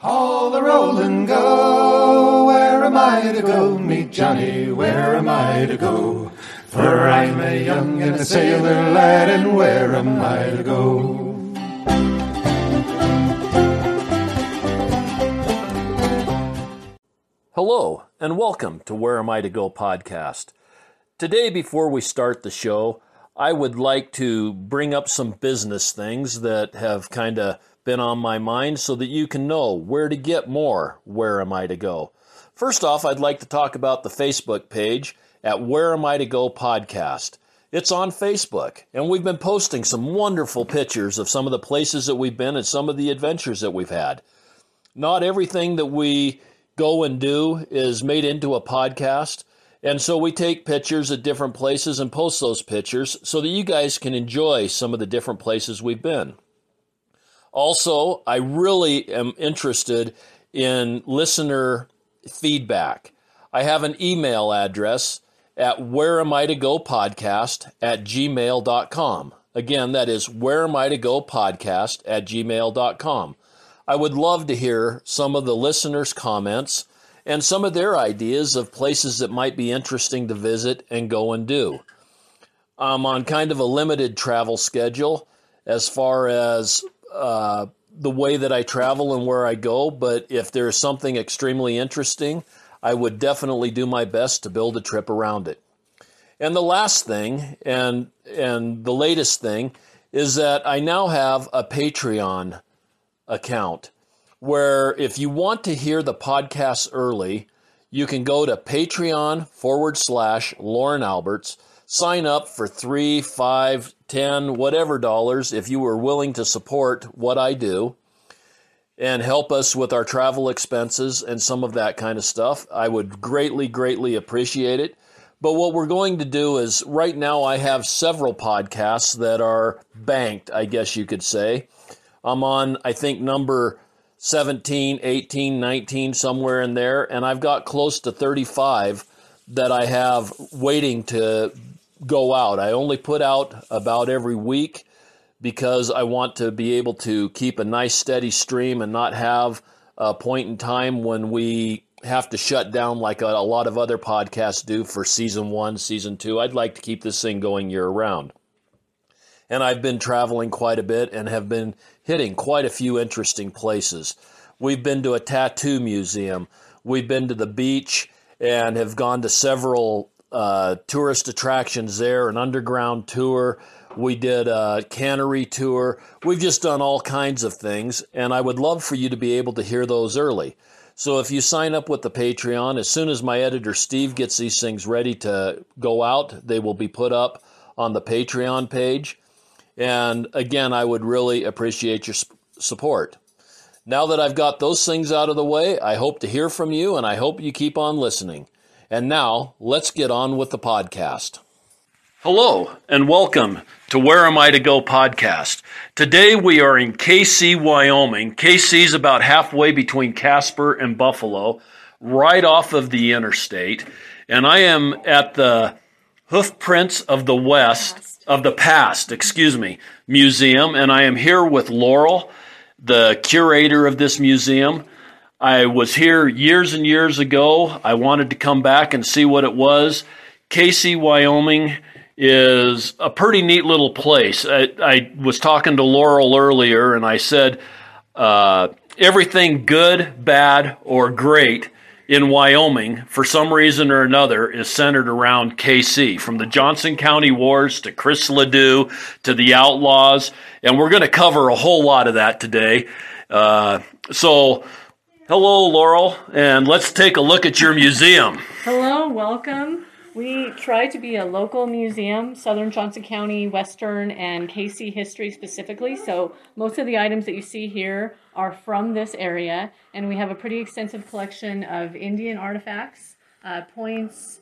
Haul the roll and go. Where am I to go? Meet Johnny. Where am I to go? For I'm a young and a sailor lad, and where am I to go? Hello, and welcome to Where Am I to Go podcast. Today, before we start the show, I would like to bring up some business things that have kind of been on my mind so that you can know where to get more Where Am I to Go. First off, I'd like to talk about the Facebook page at Where Am I to Go podcast. It's on Facebook, and we've been posting some wonderful pictures of some of the places that we've been and some of the adventures that we've had. Not everything that we go and do is made into a podcast. And so we take pictures at different places and post those pictures so that you guys can enjoy some of the different places we've been. Also, I really am interested in listener feedback. I have an email address at where am I to go podcast at gmail.com. Again, that is where am I to go podcast at gmail.com. I would love to hear some of the listeners' comments and some of their ideas of places that might be interesting to visit and go and do. I'm on kind of a limited travel schedule as far as uh, the way that I travel and where I go, but if there's something extremely interesting, I would definitely do my best to build a trip around it. And the last thing, and and the latest thing, is that I now have a Patreon account where if you want to hear the podcast early, you can go to Patreon forward slash Lauren Alberts, sign up for three, five, ten, whatever dollars if you were willing to support what I do and help us with our travel expenses and some of that kind of stuff. I would greatly, greatly appreciate it. But what we're going to do is right now I have several podcasts that are banked, I guess you could say. I'm on, I think, number 17, 18, 19, somewhere in there, and I've got close to 35 that I have waiting to go out. I only put out about every week because I want to be able to keep a nice steady stream and not have a point in time when we have to shut down like a, a, lot of other podcasts do for season one, season two. I'd like to keep this thing going year round. And I've been traveling quite a bit and have been hitting quite a few interesting places. We've been to a tattoo museum. We've been to the beach and have gone to several uh, tourist attractions there, an underground tour. We did a cannery tour. We've just done all kinds of things, and I would love for you to be able to hear those early. So if you sign up with the Patreon, as soon as my editor Steve gets these things ready to go out, they will be put up on the Patreon page. And again, I would really appreciate your support. Now that I've got those things out of the way, I hope to hear from you and I hope you keep on listening. And now, let's get on with the podcast. Hello, and welcome to Where Am I to Go podcast. Today we are in Kaycee, Wyoming. Kaycee is about halfway between Casper and Buffalo, right off of the interstate. And I am at the Hoofprints of the West, of the Past, excuse me, Museum. And I am here with Laurel, the curator of this museum. I was here years and years ago. I wanted to come back and see what it was. Kaycee, Wyoming is a pretty neat little place. I, I was talking to Laurel earlier, and I said uh, everything good, bad, or great in Wyoming, for some reason or another, is centered around Kaycee. From the Johnson County Wars to Chris Ledoux to the Outlaws, and we're going to cover a whole lot of that today. Uh, so, hello, Laurel, and let's take a look at your museum. Hello, welcome. We try to be a local museum, Southern Johnson County, Western, and Kaycee history specifically. So most of the items that you see here are from this area, and we have a pretty extensive collection of Indian artifacts, uh, points.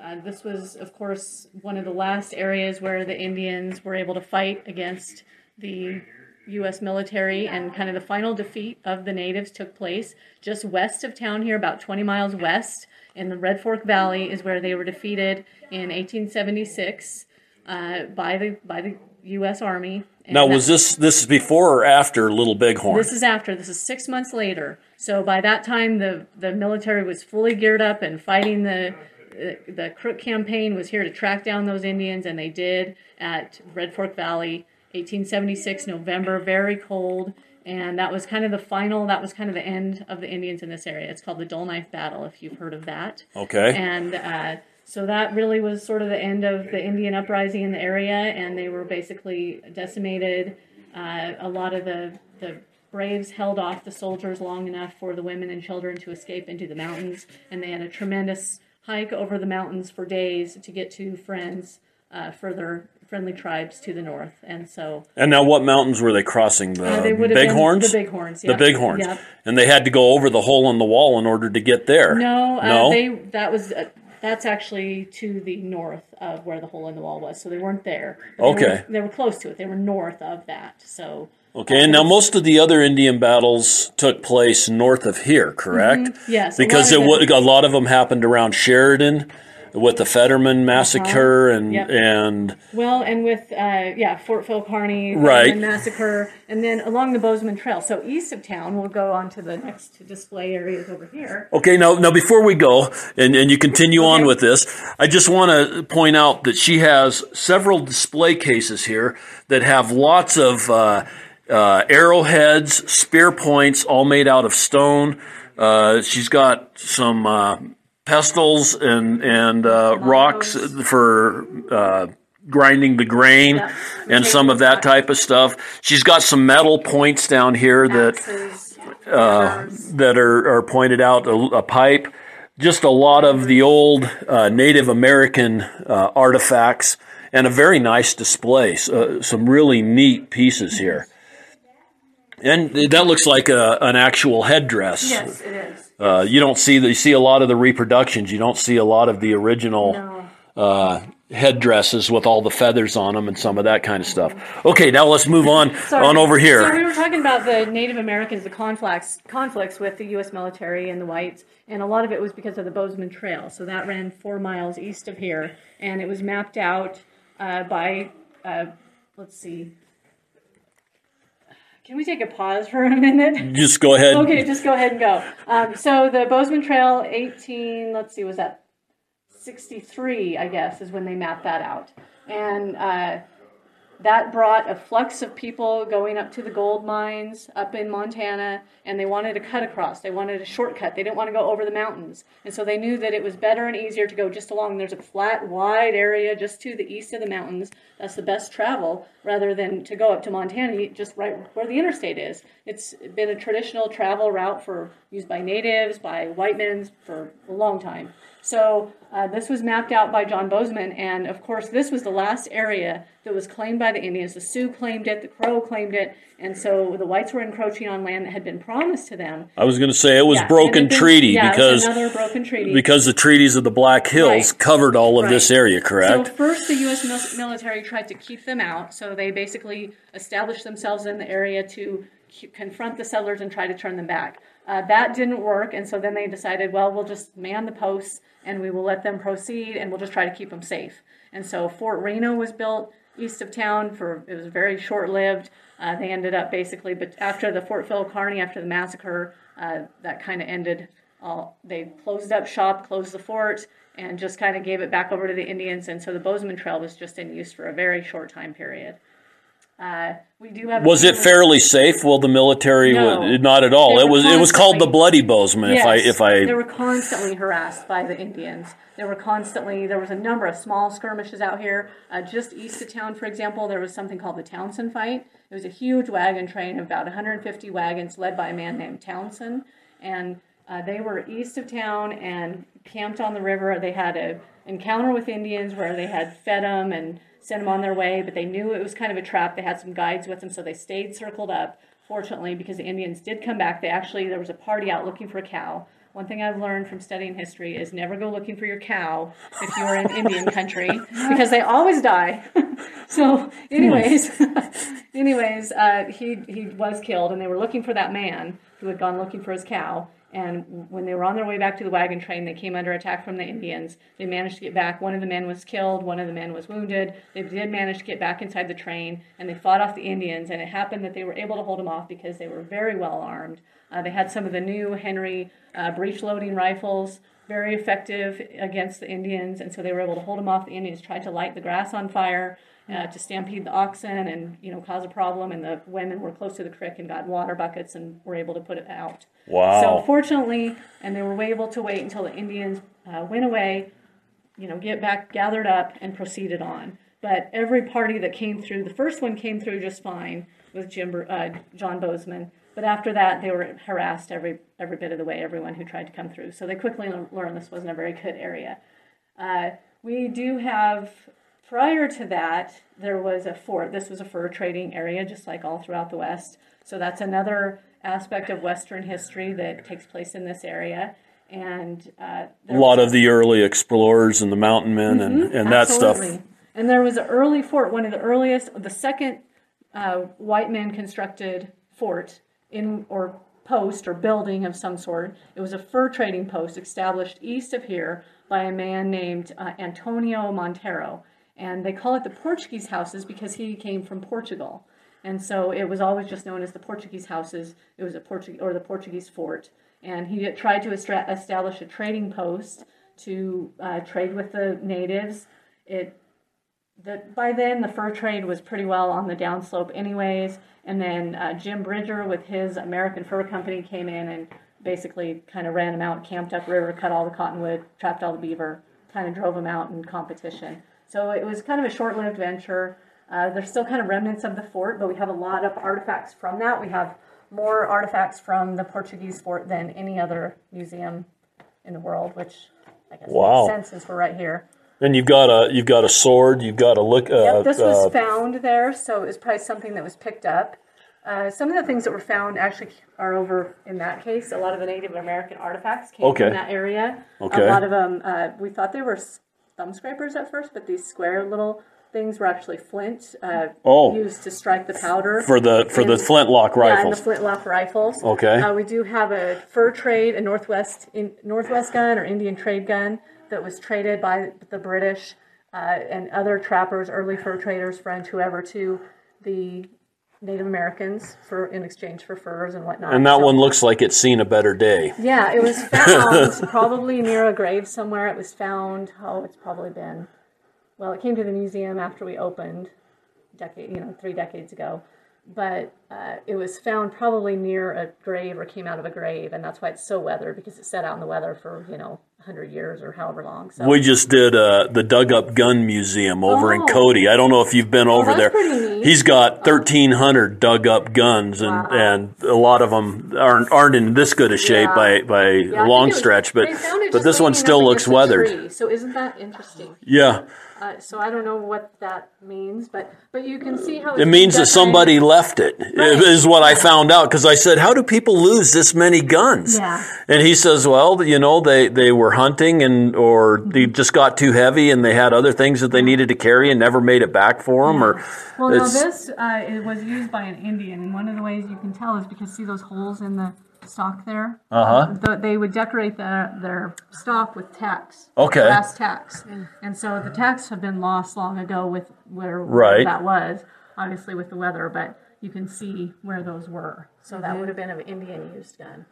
Uh, this was, of course, one of the last areas where the Indians were able to fight against the U.S. military, and kind of the final defeat of the natives took place just west of town here, about 20 miles west in the Red Fork Valley is where they were defeated in 1876. uh, by the by the U.S. Army. And Now, was this this is before or after Little Bighorn? This is after. This is six months later. So by that time, the the military was fully geared up and fighting the the, the Crook campaign was here to track down those Indians, and they did at Red Fork Valley, 1876 November, very cold. And that was kind of the final. That was kind of the end of the Indians in this area. It's called the Dull Knife Battle, if you've heard of that. okay. And uh, so that really was sort of the end of the Indian uprising in the area, and they were basically decimated. Uh, a lot of the, the braves held off the soldiers long enough for the women and children to escape into the mountains, and they had a tremendous hike over the mountains for days to get to friends, uh, further friendly tribes to the north. And so and now, what mountains were they crossing? The uh, they would have been Bighorns. the Bighorns. The Bighorns. Yep. And they had to go over the hole in the wall in order to get there. No, uh, No? they that was uh, that's actually to the north of where the hole in the wall was, so they weren't there. They Okay. were, they were close to it. They were north of that. So Okay, and now most of the other Indian battles took place north of here, correct? Mm-hmm. Yes, a because lot it would, a lot of them happened around Sheridan with the Fetterman massacre and Uh-huh. Yep. and well, and with uh, yeah Fort Phil Kearny Right. massacre, and then along the Bozeman Trail. So east of town, we'll go on to the next display areas over here. Okay, now now before we go and, and you continue on with this, I just want to point out that she has several display cases here that have lots of uh, uh, arrowheads, spear points, all made out of stone. Uh, she's got some uh, pestles and and uh, rocks for uh, grinding the grain Yeah. and some of that type of stuff. She's got some metal points down here that uh, that are, are pointed out a, a pipe just a lot of the old uh, native american uh, artifacts and a very nice display so, some really neat pieces here and that looks like a, an actual headdress yes, it is. Uh, you don't see the, you see a lot of the reproductions you don't see a lot of the original No. uh, headdresses with all the feathers on them and some of that kind of stuff okay now let's move on Sorry. on over here So we were talking about the Native Americans, the conflicts conflicts with the U.S. military and the whites, and a lot of it was because of the Bozeman Trail. So that ran four miles east of here, and it was mapped out uh, by, uh, let's see. Can we take a pause for a minute? just go ahead Okay, just go ahead and go. Um, so the Bozeman Trail, 18, let's see, was that 63, I guess, is when they mapped that out. And uh, that brought a flux of people going up to the gold mines up in Montana, and they wanted to cut across. They wanted a shortcut. They didn't want to go over the mountains. And so they knew that it was better and easier to go just along. There's a flat, wide area just to the east of the mountains. That's the best travel rather than to go up to Montana, just right where the interstate is. It's been a traditional travel route for used by natives, by white men for a long time. So uh, this was mapped out by John Bozeman, and of course, this was the last area that was claimed by the Indians. The Sioux claimed it, the Crow claimed it, and so the whites were encroaching on land that had been promised to them. I was going to say it was Yeah, broken been- treaty yeah, because another broken treaty. because the treaties of the Black Hills Right. covered all of this area, correct? So first, the U.S. military tried to keep them out. So they basically established themselves in the area to confront the settlers and try to turn them back. Uh, that didn't work, and so then they decided, well, we'll just man the posts and we will let them proceed, and we'll just try to keep them safe. And so Fort Reno was built east of town for it was very short lived. Uh, they ended up basically, but after the Fort Phil Kearny, after the massacre, uh, that kind of ended. All they closed up shop, closed the fort, and just kind of gave it back over to the Indians. And so the Bozeman Trail was just in use for a very short time period. Uh, we do have. Was it fairly safe? Well, the military No. was not at all. It was it was called the Bloody Bozeman. If I if I they were constantly harassed by the Indians. There were constantly there was a number of small skirmishes out here. Uh, just east of town, for example, there was something called the Townsend fight. It was a huge wagon train of about 150 wagons, led by a man named Townsend, and uh, they were east of town and camped on the river. They had a encounter with Indians where they had fed them and sent them on their way, but they knew it was kind of a trap. They had some guides with them, so they stayed circled up. Fortunately, because the Indians did come back, they actually there was a party out looking for a cow. One thing I've learned from studying history is never go looking for your cow if you are in Indian country because they always die. so, anyways, anyways, uh, he he was killed, and they were looking for that man. who had gone looking for his cow. And when they were on their way back to the wagon train, they came under attack from the Indians. They managed to get back. One of the men was killed, one of the men was wounded. They did manage to get back inside the train, and they fought off the Indians. And it happened that they were able to hold them off because they were very well armed. Uh, they had some of the new Henry uh, breech loading rifles, very effective against the Indians, and so they were able to hold them off. The Indians tried to light the grass on fire uh, to stampede the oxen and you know cause a problem. And the women were close to the creek and got water buckets and were able to put it out. Wow. So fortunately, and they were able to wait until the Indians uh, went away, you know, get back, gathered up, and proceeded on. But every party that came through, the first one came through just fine with Jim, uh, John Bozeman. But after that, they were harassed every every bit of the way. Everyone who tried to come through, so they quickly learned this wasn't a very good area. Uh, we do have Prior to that, there was a fort. This was a fur trading area, just like all throughout the West. So that's another aspect of Western history that takes place in this area. And uh, a lot of the early explorers and the mountain men mm-hmm, and, and that stuff. And there was an early fort, one of the earliest, the second uh, white man constructed fort in or post or building of some sort. It was a fur trading post established east of here by a man named uh, Antonio Montero and they call it the Portuguese houses because he came from Portugal. And so it was always just known as the Portuguese houses. It was a Portuguese or the Portuguese fort. And he tried to establish a trading post to uh, trade with the natives. It that by then the fur trade was pretty well on the downslope, anyways. And then uh, Jim Bridger with his American Fur Company came in and basically kind of ran them out, camped upriver, cut all the cottonwood, trapped all the beaver, kind of drove them out in competition. So it was kind of a short-lived venture. Uh, there's still kind of remnants of the fort, but we have a lot of artifacts from that. We have more artifacts from the Portuguese fort than any other museum in the world, which I guess wow. makes sense since we're right here. And you've got a you've got a sword. You've got a look. Uh, yep, this was uh, found there, so it was probably something that was picked up. Uh, some of the things that were found actually are over in that case. A lot of the Native American artifacts came okay. from that area. Okay. A lot of them, uh, we thought they were thumb scrapers at first, but these square little things were actually flint uh, oh. used to strike the powder for the for and, the flintlock rifles. Yeah, and the flintlock rifles. Okay. Uh, we do have a fur trade, a northwest in, northwest gun or Indian trade gun that was traded by the British uh, and other trappers, early fur traders, French, whoever, to the Native Americans for in exchange for furs and whatnot. And that so, one looks like it's seen a better day. Yeah, it was found probably near a grave somewhere. It was found. Oh, it's probably been. Well, it came to the museum after we opened, decade you know three decades ago, but uh, it was found probably near a grave or came out of a grave, and that's why it's so weathered because it sat out in the weather for you know 100 years or however long. So. We just did uh, the Dug Up Gun Museum over oh. in Cody. I don't know if you've been over there. He's got 1,300 dug up guns, and, wow. and a lot of them aren't aren't in this good a shape yeah. by by yeah, a long stretch, but but this one still looks weathered. So isn't that interesting? Yeah. Uh, so I don't know what that means, but but you can see how it means that somebody left it. Right. Is what I found out because I said, "How do people lose this many guns?" Yeah. And he says, "Well, you know, they they were hunting and or they just got too heavy and they had other things that they needed to carry and never made it back for them." Or well, now this uh, it was used by an Indian, and one of the ways you can tell is because see those holes in the stock there. Uh huh. they would decorate their their stock with tacks. Okay. Brass tacks, and so the tacks have been lost long ago with where, right. that was, obviously with the weather, but you can see where those were. So that would have been an Indian used gun.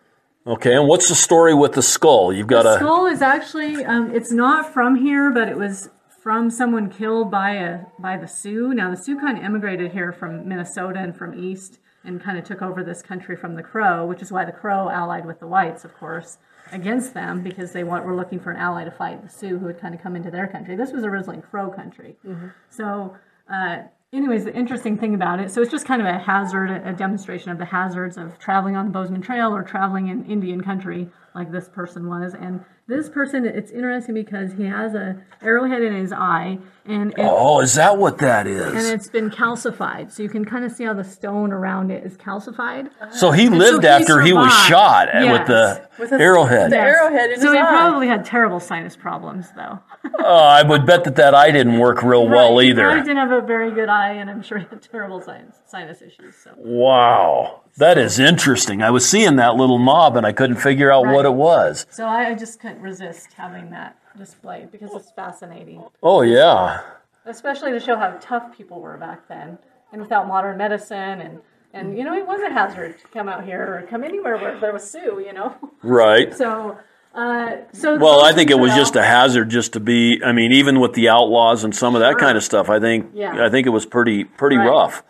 Okay, and what's the story with the skull? You've got the a skull is actually um, it's not from here, but it was from someone killed by a by the Sioux. Now the Sioux kind of immigrated here from Minnesota and from east and kind of took over this country from the Crow, which is why the Crow allied with the whites, of course, against them because they were looking for an ally to fight the Sioux who had kind of come into their country. This was originally Crow country. Mm-hmm. So, uh, anyways, the interesting thing about it, so it's just kind of a hazard, a demonstration of the hazards of traveling on the Bozeman Trail or traveling in Indian country like this person was. And this person, it's interesting because he has a arrowhead in his eye, and oh, is that what that is? And it's been calcified, so you can kind of see how the stone around it is calcified. So he and lived so after he, he, was shot yes. with the with a, arrowhead. The arrowhead in so his he eye. probably had terrible sinus problems, though. oh, I would bet that that eye didn't work real right. well either. He didn't have a very good eye, and I'm sure he had terrible sinus sinus issues. So wow. That is interesting. I was seeing that little knob and I couldn't figure out what Right. it was. So I just couldn't resist having that displayed because it's fascinating, Oh, yeah. especially to show how tough people were back then, and without modern medicine and. And you know, it was a hazard to come out here or come anywhere where there was Sioux, you know. Right. So, uh, so Well, I think it was Trail- just a hazard just to be, I mean, even with the outlaws and some of that Sure. kind of stuff, I think, Yeah. I think it was pretty, pretty Right. rough.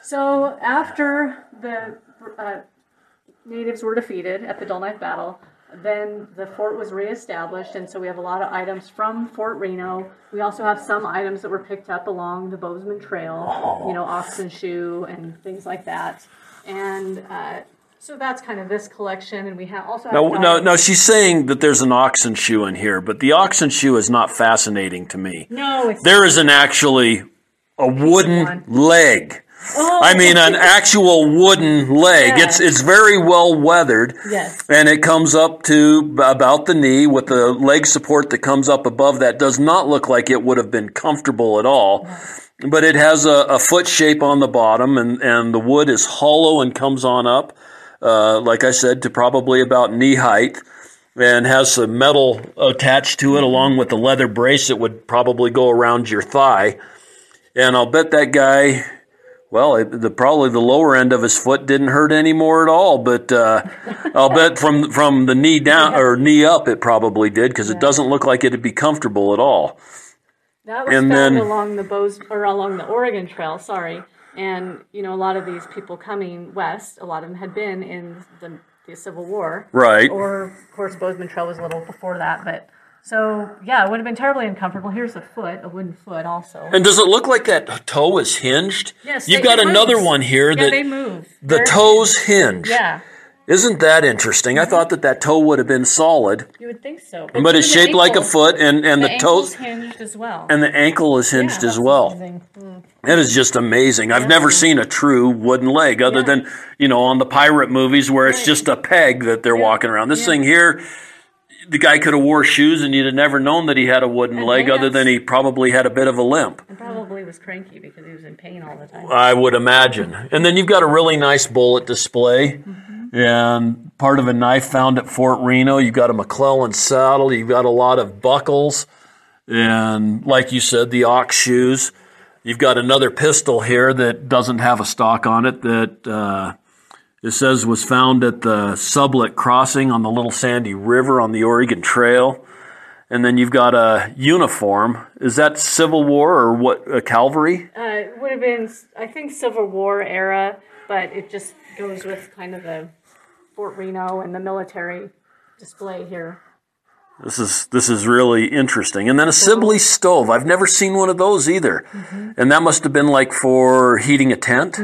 So after the uh, natives were defeated at the Dull Knife Battle, then the fort was reestablished, and so we have a lot of items from Fort Reno. We also have some items that were picked up along the Bozeman Trail, you know, oxen shoe and things like that. And uh, so that's kind of this collection, and we have also have No, no, no. She's saying that there's an oxen shoe in here, but the oxen shoe is not fascinating to me. no, it's There is an actually a wooden leg. Oh, I mean, an actual wooden leg. Yeah. It's it's very well weathered. Yes. And it comes up to about the knee with the leg support that comes up above that. Does not look like it would have been comfortable at all. But it has a, a foot shape on the bottom, and, and the wood is hollow and comes on up, uh, like I said, to probably about knee height, and has some metal attached to it along with the leather brace that would probably go around your thigh. And I'll bet that guy well, it, the probably the lower end of his foot didn't hurt anymore at all, but uh, I'll bet from from the knee down or knee up, it probably did because it doesn't look like it'd be comfortable at all. That was And found then- along the Bose or along the Oregon Trail. Sorry, and you know a lot of these people coming west, a lot of them had been in the, the Civil War, Right. Or of course, Bozeman Trail was a little before that, but so yeah, it would have been terribly uncomfortable. Here's a foot, a wooden foot, also. And does it look like that toe is hinged? Yes, You've got another moves. one here yeah, that they move. the They're- toes hinge. Yeah, Isn't that interesting? I thought that that toe would have been solid, you would think so, but it's even the shaped like a foot, and and The, the, toes hinged as well. and the ankle is hinged Yeah, as well. Mm. It is just amazing. I've never seen a true wooden leg other Yeah. than, you know, on the pirate movies where it's just a peg that they're Yeah. walking around. This Yeah. thing here, the guy could have wore shoes and you'd have never known that he had a wooden And leg other than he probably had a bit of a limp. And probably was cranky because he was in pain all the time. I would imagine. And then you've got a really nice bullet display and part of a knife found at Fort Reno. You've got a McClellan saddle. You've got a lot of buckles. And like you said, the ox shoes. You've got another pistol here that doesn't have a stock on it that uh, it says was found at the Sublette Crossing on the Little Sandy River on the Oregon Trail. And then you've got a uniform. Is that Civil War or what? A cavalry? Uh, it would have been, I think, Civil War era, but it just goes with kind of the Fort Reno and the military display here. This is this is really interesting. And then a Sibley stove. I've never seen one of those either. And that must have been like for heating a tent.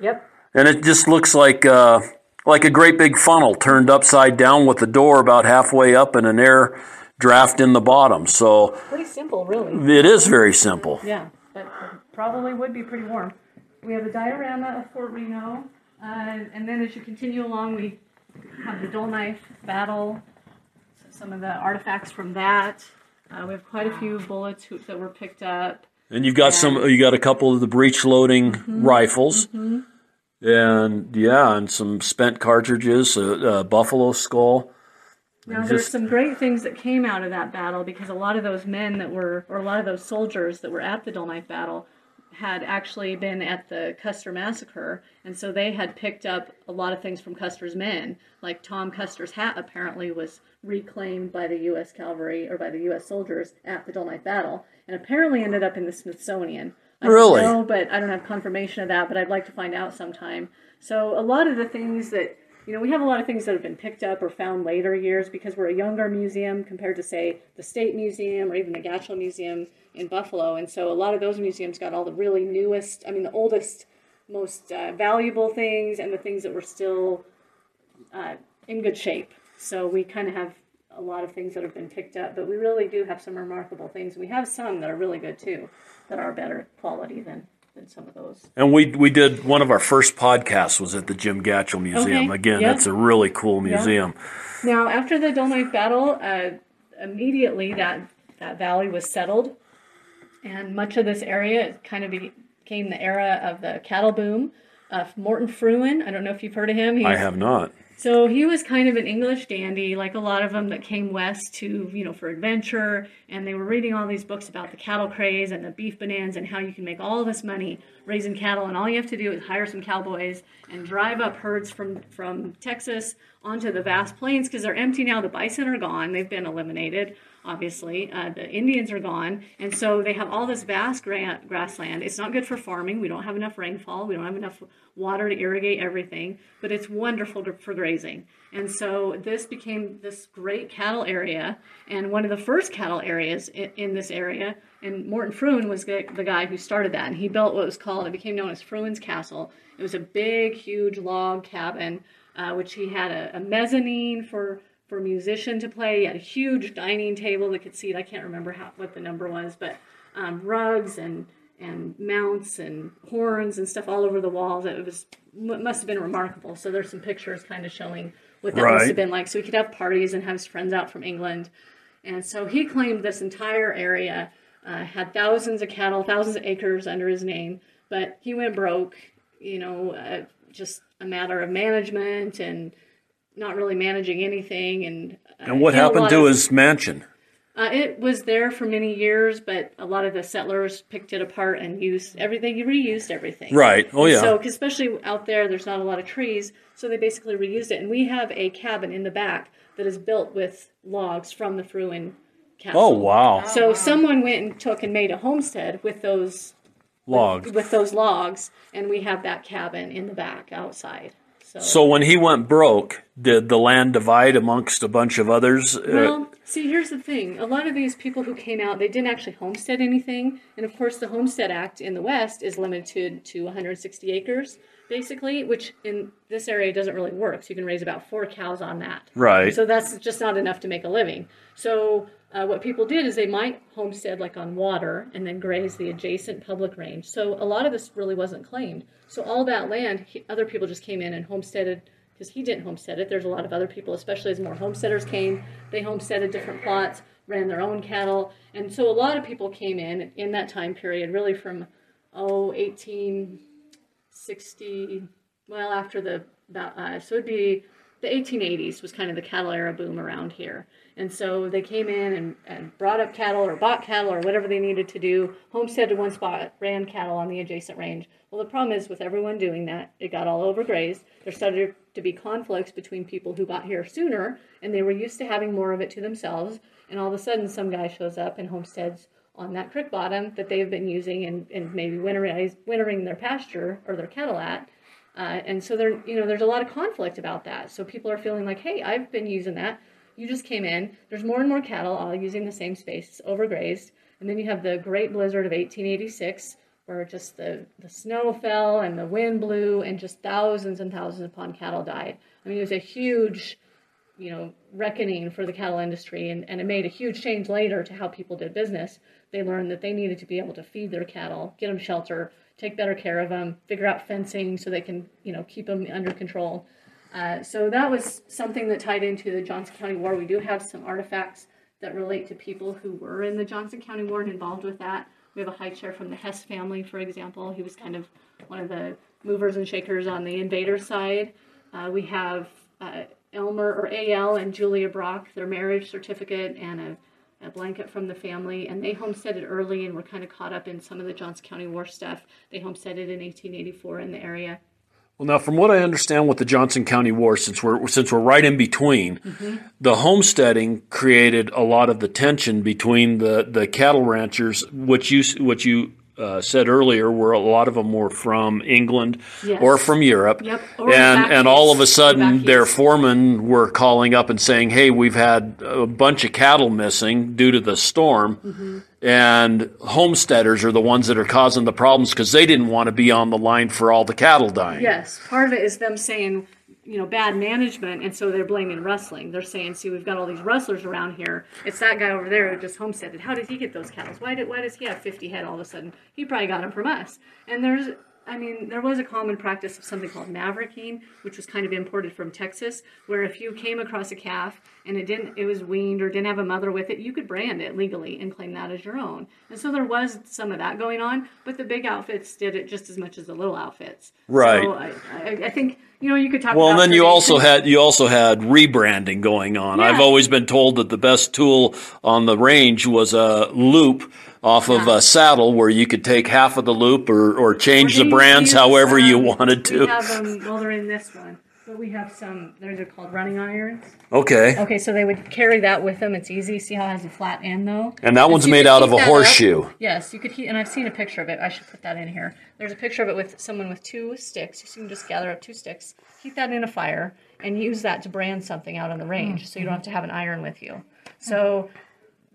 Yep. And it just looks like uh, like a great big funnel turned upside down with the door about halfway up and an air draft in the bottom. So Pretty simple, really. it is very simple. Yeah, but probably would be pretty warm. We have a diorama of Fort Reno, uh, and then as you continue along, we have the dull knife battle, some of the artifacts from that. Uh, we have quite a few bullets who, that were picked up. And you've got some you got a couple of the breech loading rifles. And yeah, and some spent cartridges, a, a buffalo skull. Now, there's some great things that came out of that battle because a lot of those men that were, or a lot of those soldiers that were at the Dull Knife battle, had actually been at the Custer massacre, and so they had picked up a lot of things from Custer's men. Like Tom Custer's hat apparently was reclaimed by the U.S. cavalry or by the U.S. soldiers at the Dull Knife battle, and apparently ended up in the Smithsonian. I Really? know, but I don't have confirmation of that, but I'd like to find out sometime. So a lot of the things that you know, we have a lot of things that have been picked up or found later years because we're a younger museum compared to, say, the State Museum or even the Gatchell Museum in Buffalo. And so a lot of those museums got all the really newest, I mean, the oldest, most uh, valuable things and the things that were still uh, in good shape. So we kind of have a lot of things that have been picked up, but we really do have some remarkable things. We have some that are really good too, that are better quality than, than some of those. And we we did one of our first podcasts was at the Jim Gatchell Museum. Okay, Again, yeah. that's a really cool museum. Now, after the Dull Knife battle, uh, immediately that that valley was settled, and much of this area kind of became the era of the cattle boom. uh, Moreton Frewen. I don't know if you've heard of him. He's, I have not. So he was kind of an English dandy, like a lot of them that came west to, you know, for adventure. And they were reading all these books about the cattle craze and the beef bonanza and how you can make all this money raising cattle. And all you have to do is hire some cowboys and drive up herds from, from Texas onto the vast plains because they're empty now. The bison are gone, they've been eliminated obviously. Uh, the Indians are gone, and so they have all this vast gra- grassland. It's not good for farming. We don't have enough rainfall. We don't have enough water to irrigate everything, but it's wonderful for grazing. And so this became this great cattle area, and one of the first cattle areas in, in this area. And Moreton Frewen was the, the guy who started that, and he built what was called, it became known as Frewen's Castle. It was a big, huge log cabin, uh, which he had a, a mezzanine for for a musician to play. He had a huge dining table that could seat, I can't remember how, what the number was, but um, rugs and, and mounts and horns and stuff all over the walls. It was must have been remarkable. So there's some pictures kind of showing what that right. must have been like. So he could have parties and have his friends out from England. And so he claimed this entire area, uh, had thousands of cattle, thousands of acres under his name, but he went broke, you know, uh, just a matter of management and not really managing anything. And uh, and what happened to of, his mansion? Uh, it was there for many years, but a lot of the settlers picked it apart and used everything. You reused everything, right? Oh yeah. So, especially out there, there's not a lot of trees, so they basically reused it. And we have a cabin in the back that is built with logs from the Frewen castle. Oh wow! So oh, wow. someone went and took and made a homestead with those logs. With, with those logs, and we have that cabin in the back outside. So, so when he went broke, did the land divide amongst a bunch of others? Uh, well, see, here's the thing. A lot of these people who came out, they didn't actually homestead anything. And of course, the Homestead Act in the West is limited to 160 acres, basically, which in this area doesn't really work. So you can raise about four cows on that. Right. So that's just not enough to make a living. So uh, what people did is they might homestead like on water and then graze the adjacent public range. So a lot of this really wasn't claimed. So all that land, he, other people just came in and homesteaded because he didn't homestead it. There's a lot of other people, especially as more homesteaders came. They homesteaded different plots, ran their own cattle, and so a lot of people came in in that time period, really from oh 1860, well after the uh, so it'd be the 1880s was kind of the cattle era boom around here. And so they came in and, and brought up cattle or bought cattle or whatever they needed to do, homesteaded one spot, ran cattle on the adjacent range. Well, the problem is with everyone doing that, it got all overgrazed. There started to be conflicts between people who got here sooner and they were used to having more of it to themselves. And all of a sudden, some guy shows up and homesteads on that creek bottom that they've been using and, and maybe wintering, wintering their pasture or their cattle at. Uh, and so there, you know, there's a lot of conflict about that. So people are feeling like, hey, I've been using that you just came in. There's more and more cattle all using the same space, it's overgrazed. And then you have the Great Blizzard of 1886, where just the, the snow fell and the wind blew, and just thousands and thousands upon cattle died. I mean, it was a huge, you know, reckoning for the cattle industry, and, and it made a huge change later to how people did business. They learned that they needed to be able to feed their cattle, get them shelter, take better care of them, figure out fencing so they can, you know, keep them under control. Uh, so that was something that tied into the Johnson County War. We do have some artifacts that relate to people who were in the Johnson County War and involved with that. We have a high chair from the Hess family, for example. He was kind of one of the movers and shakers on the invader side. Uh, we have uh, Elmer or AL and Julia Brock, their marriage certificate, and a, a, blanket from the family. And they homesteaded early and were kind of caught up in some of the Johnson County War stuff. They homesteaded in 1884 in the area. Well, now, from what I understand with the Johnson County War, since we're since we're right in between, mm-hmm. the homesteading created a lot of the tension between the, the cattle ranchers, which you which you uh, said earlier, where a lot of them were from England yes. or from Europe, yep. or and and all of a sudden their foremen were calling up and saying, "Hey, we've had a bunch of cattle missing due to the storm." Mm-hmm and homesteaders are the ones that are causing the problems because they didn't want to be on the line for all the cattle dying. Yes, part of it is them saying, you know, bad management, and so they're blaming rustling. They're saying, see, we've got all these rustlers around here. It's that guy over there who just homesteaded. How did he get those cattle? Why did why does he have 50 head all of a sudden? He probably got them from us. And there's I mean, there was a common practice of something called mavericking, which was kind of imported from Texas, where if you came across a calf and it didn't, it was weaned or didn't have a mother with it, you could brand it legally and claim that as your own. And so there was some of that going on, but the big outfits did it just as much as the little outfits. Right. So I, I, I think you know you could talk. Well, about and then you also had you also had rebranding going on. Yeah. I've always been told that the best tool on the range was a loop off of a saddle where you could take half of the loop or, or change the brands however you wanted We to. have them. Well, they're in this one, but we have some. They're they're called running irons. Okay. Okay, so they would carry that with them. It's easy. See how it has a flat end though. And that one's you made could out of heat a that up. horseshoe. Yes, you could heat, and I've seen a picture of it. I should put that in here. There's a picture of it with someone with two sticks. You can just gather up two sticks, heat that in a fire, and use that to brand something out on the range, so you don't have to have an iron with you. So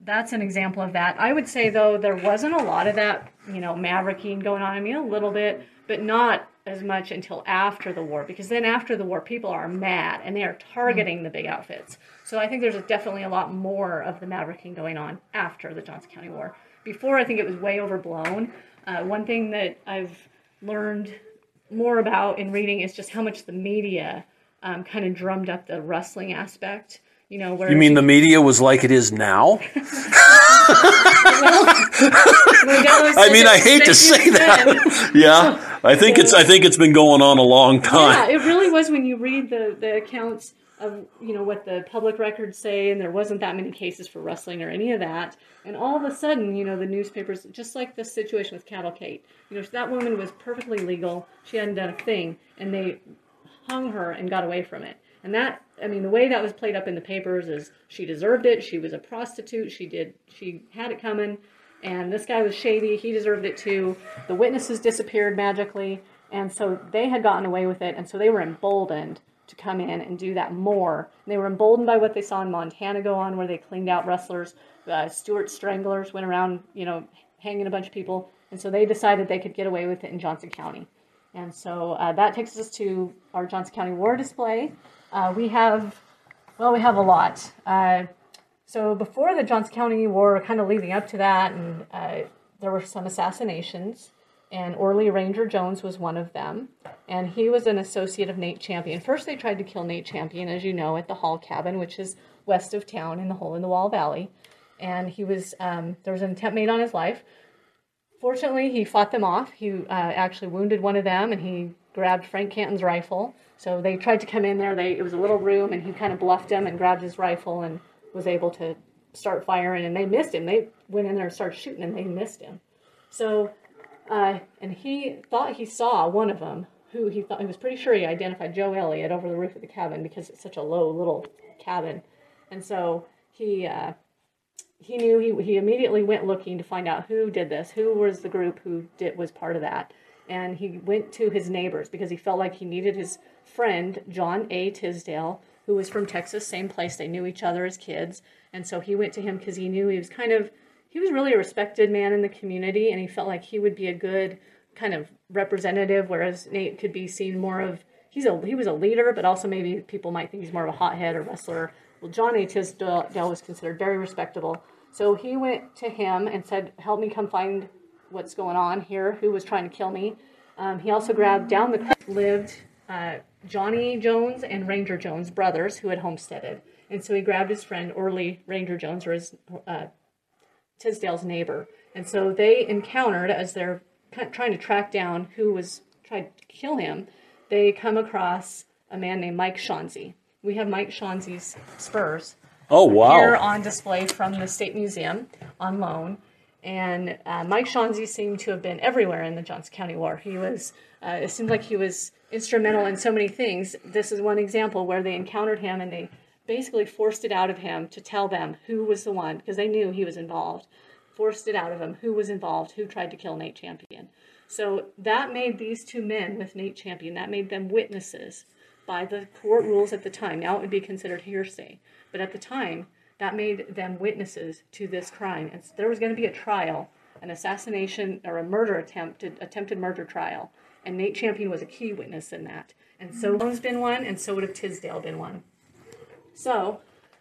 that's an example of that. I would say though there wasn't a lot of that, you know, mavericking going on. I mean, a little bit, but not as much until after the war, because then after the war, people are mad and they are targeting the big outfits. So I think there's definitely a lot more of the mavericking going on after the Johnson County War. Before, I think it was way overblown. Uh, one thing that I've learned more about in reading is just how much the media um, kind of drummed up the rustling aspect. You know, where You mean the media was like it is now? I mean, I hate to say that. yeah, I think it's I think it's been going on a long oh, time. Yeah, it really was when you read the, the accounts of you know what the public records say, and there wasn't that many cases for rustling or any of that. And all of a sudden, you know, the newspapers, just like the situation with Cattle Kate, you know, that woman was perfectly legal; she hadn't done a thing, and they hung her and got away from it. And that, I mean, the way that was played up in the papers is she deserved it. She was a prostitute. She did, she had it coming. And this guy was shady. He deserved it too. The witnesses disappeared magically. And so they had gotten away with it. And so they were emboldened to come in and do that more. And they were emboldened by what they saw in Montana go on, where they cleaned out rustlers. Uh, Stuart Stranglers went around, you know, hanging a bunch of people. And so they decided they could get away with it in Johnson County. And so uh, that takes us to our Johnson County War display. Uh, we have, well, we have a lot. Uh, so before the Johnson County War, kind of leading up to that, and uh, there were some assassinations, and Orley Ranger Jones was one of them, and he was an associate of Nate Champion. First, they tried to kill Nate Champion, as you know, at the Hall Cabin, which is west of town in the Hole in the Wall Valley, and he was um, there was an attempt made on his life. Fortunately, he fought them off. He uh, actually wounded one of them, and he grabbed Frank Canton's rifle. So they tried to come in there. They it was a little room, and he kind of bluffed them and grabbed his rifle and was able to start firing. And they missed him. They went in there and started shooting, and they missed him. So, uh, and he thought he saw one of them, who he thought he was pretty sure he identified Joe Elliott over the roof of the cabin because it's such a low little cabin, and so he. Uh, he knew he, he immediately went looking to find out who did this, who was the group who did was part of that, and he went to his neighbors because he felt like he needed his friend John A. Tisdale, who was from Texas, same place. They knew each other as kids, and so he went to him because he knew he was kind of he was really a respected man in the community, and he felt like he would be a good kind of representative, whereas Nate could be seen more of he's a he was a leader, but also maybe people might think he's more of a hothead or rustler. Well, John A. Tisdale was considered very respectable. So he went to him and said, Help me come find what's going on here, who was trying to kill me. Um, he also grabbed down the creek, lived uh, Johnny Jones and Ranger Jones, brothers, who had homesteaded. And so he grabbed his friend Orley Ranger Jones, or his uh, Tisdale's neighbor. And so they encountered, as they're trying to track down who was trying to kill him, they come across a man named Mike Shonsey. We have Mike Shonsey's spurs Oh wow! here on display from the State Museum on loan. And uh, Mike Shonsey seemed to have been everywhere in the Johnson County War. He was, uh, it seemed like he was instrumental in so many things. This is one example where they encountered him and they basically forced it out of him to tell them who was the one, because they knew he was involved. Forced it out of him who was involved, who tried to kill Nate Champion. So that made these two men with Nate Champion, that made them witnesses by the court rules at the time. Now it would be considered hearsay. But at the time, that made them witnesses to this crime. And so there was going to be a trial, an assassination or a murder attempted attempted murder trial. And Nate Champion was a key witness in that. And so Jones been one, and so would have Tisdale been one. So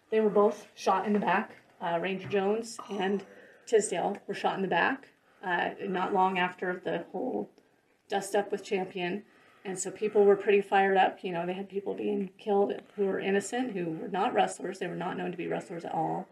they were both shot in the back. Uh, Ranger Jones and Tisdale were shot in the back. Uh, not long after the whole dust up with Champion. And so people were pretty fired up. You know, they had people being killed who were innocent, who were not rustlers. They were not known to be rustlers at all.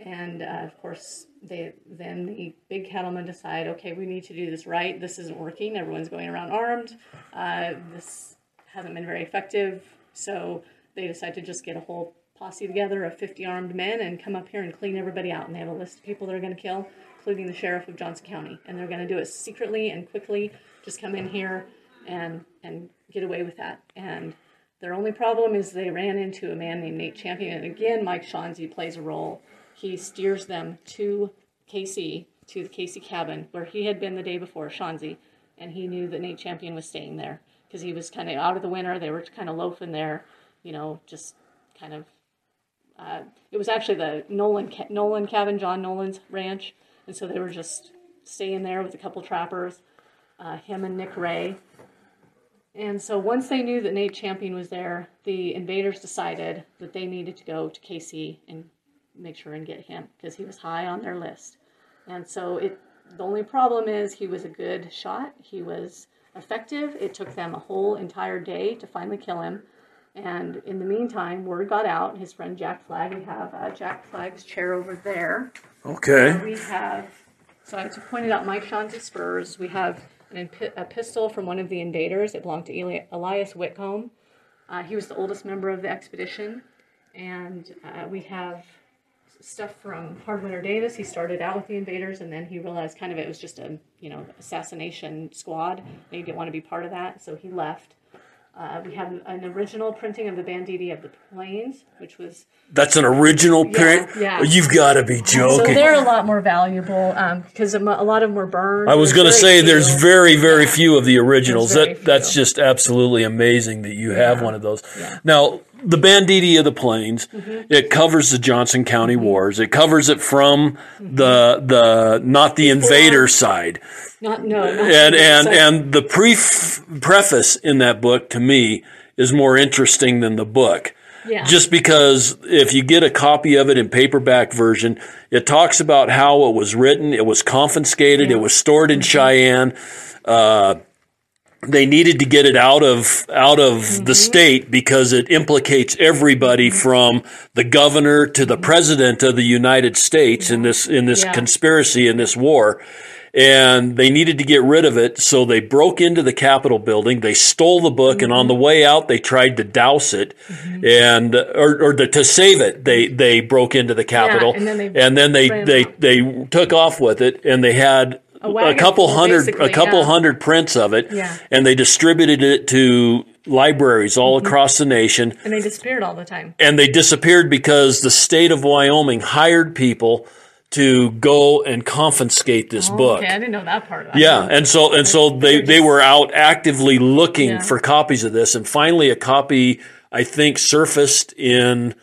And uh, of course, they then the big cattlemen decide, okay, we need to do this right. This isn't working. Everyone's going around armed. Uh, this hasn't been very effective. So they decide to just get a whole posse together of 50 armed men and come up here and clean everybody out. And they have a list of people they're going to kill, including the sheriff of Johnson County. And they're going to do it secretly and quickly. Just come in here and and get away with that. And their only problem is they ran into a man named Nate Champion. And again, Mike Shonsey plays a role. He steers them to KC, to the Casey cabin, where he had been the day before, Shonsey. And he knew that Nate Champion was staying there because he was kind of out of the winter. They were kind of loafing there, you know, just kind of uh, it was actually the Nolan Nolan cabin, John Nolan's ranch, and so they were just staying there with a couple trappers, uh, him and Nick Ray. And so once they knew that Nate Champion was there, the invaders decided that they needed to go to Kaycee and make sure and get him because he was high on their list. And so it the only problem is he was a good shot. He was effective. It took them a whole entire day to finally kill him. And in the meantime, word got out. His friend Jack Flagg, we have uh, Jack Flagg's chair over there. Okay. Uh, we have, so I pointed out Mike Shonsey spurs. We have an, a pistol from one of the invaders. It belonged to Eli, Elias Whitcomb. Uh, he was the oldest member of the expedition. And uh, we have stuff from Hard Winter Davis. He started out with the invaders, and then he realized kind of it was just a you know assassination squad. And he didn't want to be part of that, so he left. Uh, we have an original printing of the Banditti of the Plains, which was that's an original print. Yeah, you've got to be joking. So they're a lot more valuable because um, a lot of them were burned. I was going to say few. there's very very yeah. few of the originals. That few. that's just absolutely amazing that you have yeah. one of those. Yeah. Now the Banditti of the Plains. Mm-hmm. It covers the Johnson County mm-hmm. Wars. It covers it from mm-hmm. the the not the invader side. Not no. Not and and side. and the pre preface in that book to me is more interesting than the book. Yeah. Just because if you get a copy of it in paperback version, it talks about how it was written, it was confiscated, yeah. it was stored in mm-hmm. Cheyenne. Uh, they needed to get it out of out of mm-hmm. the state because it implicates everybody mm-hmm. from the governor to the president of the United States in this in this yeah. conspiracy in this war and they needed to get rid of it so they broke into the capitol building they stole the book mm-hmm. and on the way out they tried to douse it mm-hmm. and or, or to, to, save it they they broke into the capitol yeah, and then they, and then they they, they took off with it and they had a, a couple hundred a couple yeah. hundred prints of it yeah. and they distributed it to libraries all mm-hmm. across the nation and they disappeared all the time and they disappeared because the state of Wyoming hired people to go and confiscate this oh, book. Okay, I didn't know that part. Of yeah, and so and so they they were out actively looking Yeah. for copies of this, and finally a copy I think surfaced in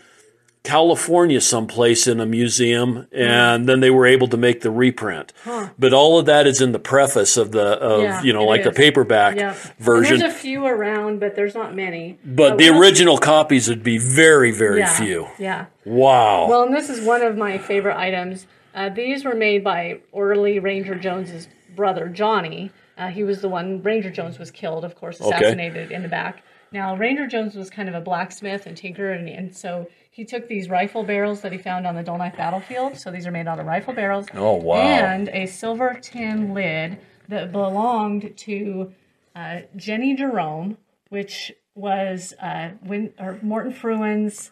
California someplace in a museum, and then they were able to make the reprint. Huh. But all of that is in the preface of the of Yeah, you know like the paperback Yeah. version. And there's a few around, but there's not many. but the what- original copies would be very very yeah, few. Yeah. Wow. Well, and this is one of my favorite items. Uh, these were made by Orley Ranger Jones's brother, Johnny. Uh, he was the one, Ranger Jones was killed, of course, Okay. assassinated in the back. Now, Ranger Jones was kind of a blacksmith and tinker, and, and so he took these rifle barrels that he found on the Dull Knife battlefield. So these are made out of rifle barrels. Oh, wow. And a silver tin lid that belonged to uh, Jenny Jerome, which was uh, when, or Moreton Frewen's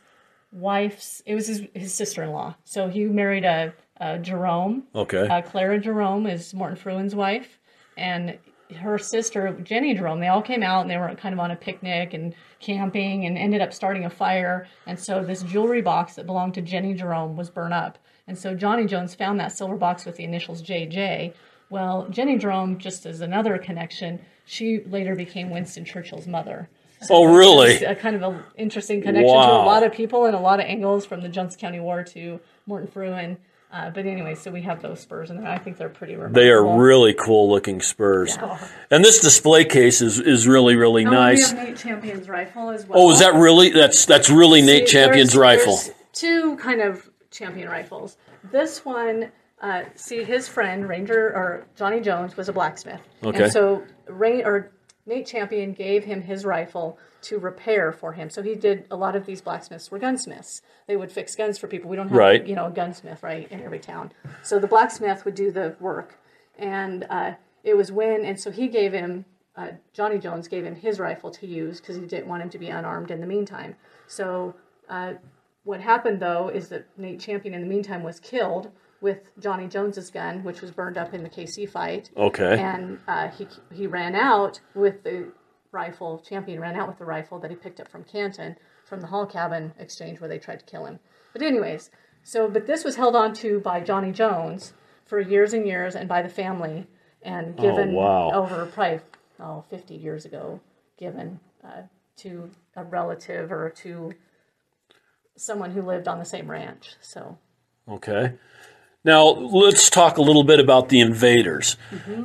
wife's, it was his, his sister in law. So he married a, a Jerome. okay. Uh, Clara Jerome is Moreton Frewen's wife, and her sister Jenny Jerome. They all came out and they were kind of on a picnic and camping, and ended up starting a fire. And so this jewelry box that belonged to Jenny Jerome was burned up. And so Johnny Jones found that silver box with the initials JJ. Well, Jenny Jerome, just as another connection, she later became Winston Churchill's mother. oh really? A kind of an interesting connection to a lot of people and a lot of angles from the Johnson County War to Moreton Frewen. Uh, but anyway, so we have those spurs, and I think they're pretty remarkable. They are really cool looking spurs. And this display case is, is really, really Oh, nice. We have Nate Champion's rifle as well. Oh, is that really? That's that's really Nate Champion's there's- rifle. there's two kind of champion rifles. This one uh, see, his friend Ranger or Johnny Jones was a blacksmith. Okay. And so Ray or Nate Champion gave him his rifle to repair for him. So he did a lot of these blacksmiths were gunsmiths. They would fix guns for people. We don't have Right. you know a gunsmith right in every town. So the blacksmith would do the work, and uh, it was when and so he gave him. Uh, Johnny Jones gave him his rifle to use because he didn't want him to be unarmed in the meantime. So uh, what happened though is that Nate Champion in the meantime was killed with Johnny Jones's gun, which was burned up in the Kaycee fight. Okay. And uh, he he ran out with the rifle. Champion ran out with the rifle that he picked up from Canton from the Hall Cabin exchange where they tried to kill him. But anyways, so but this was held on to by Johnny Jones for years and years, and by the family, and given wow. over probably oh 50 years ago, given uh, to a relative or to someone who lived on the same ranch. So Okay. Now let's talk a little bit about the invaders,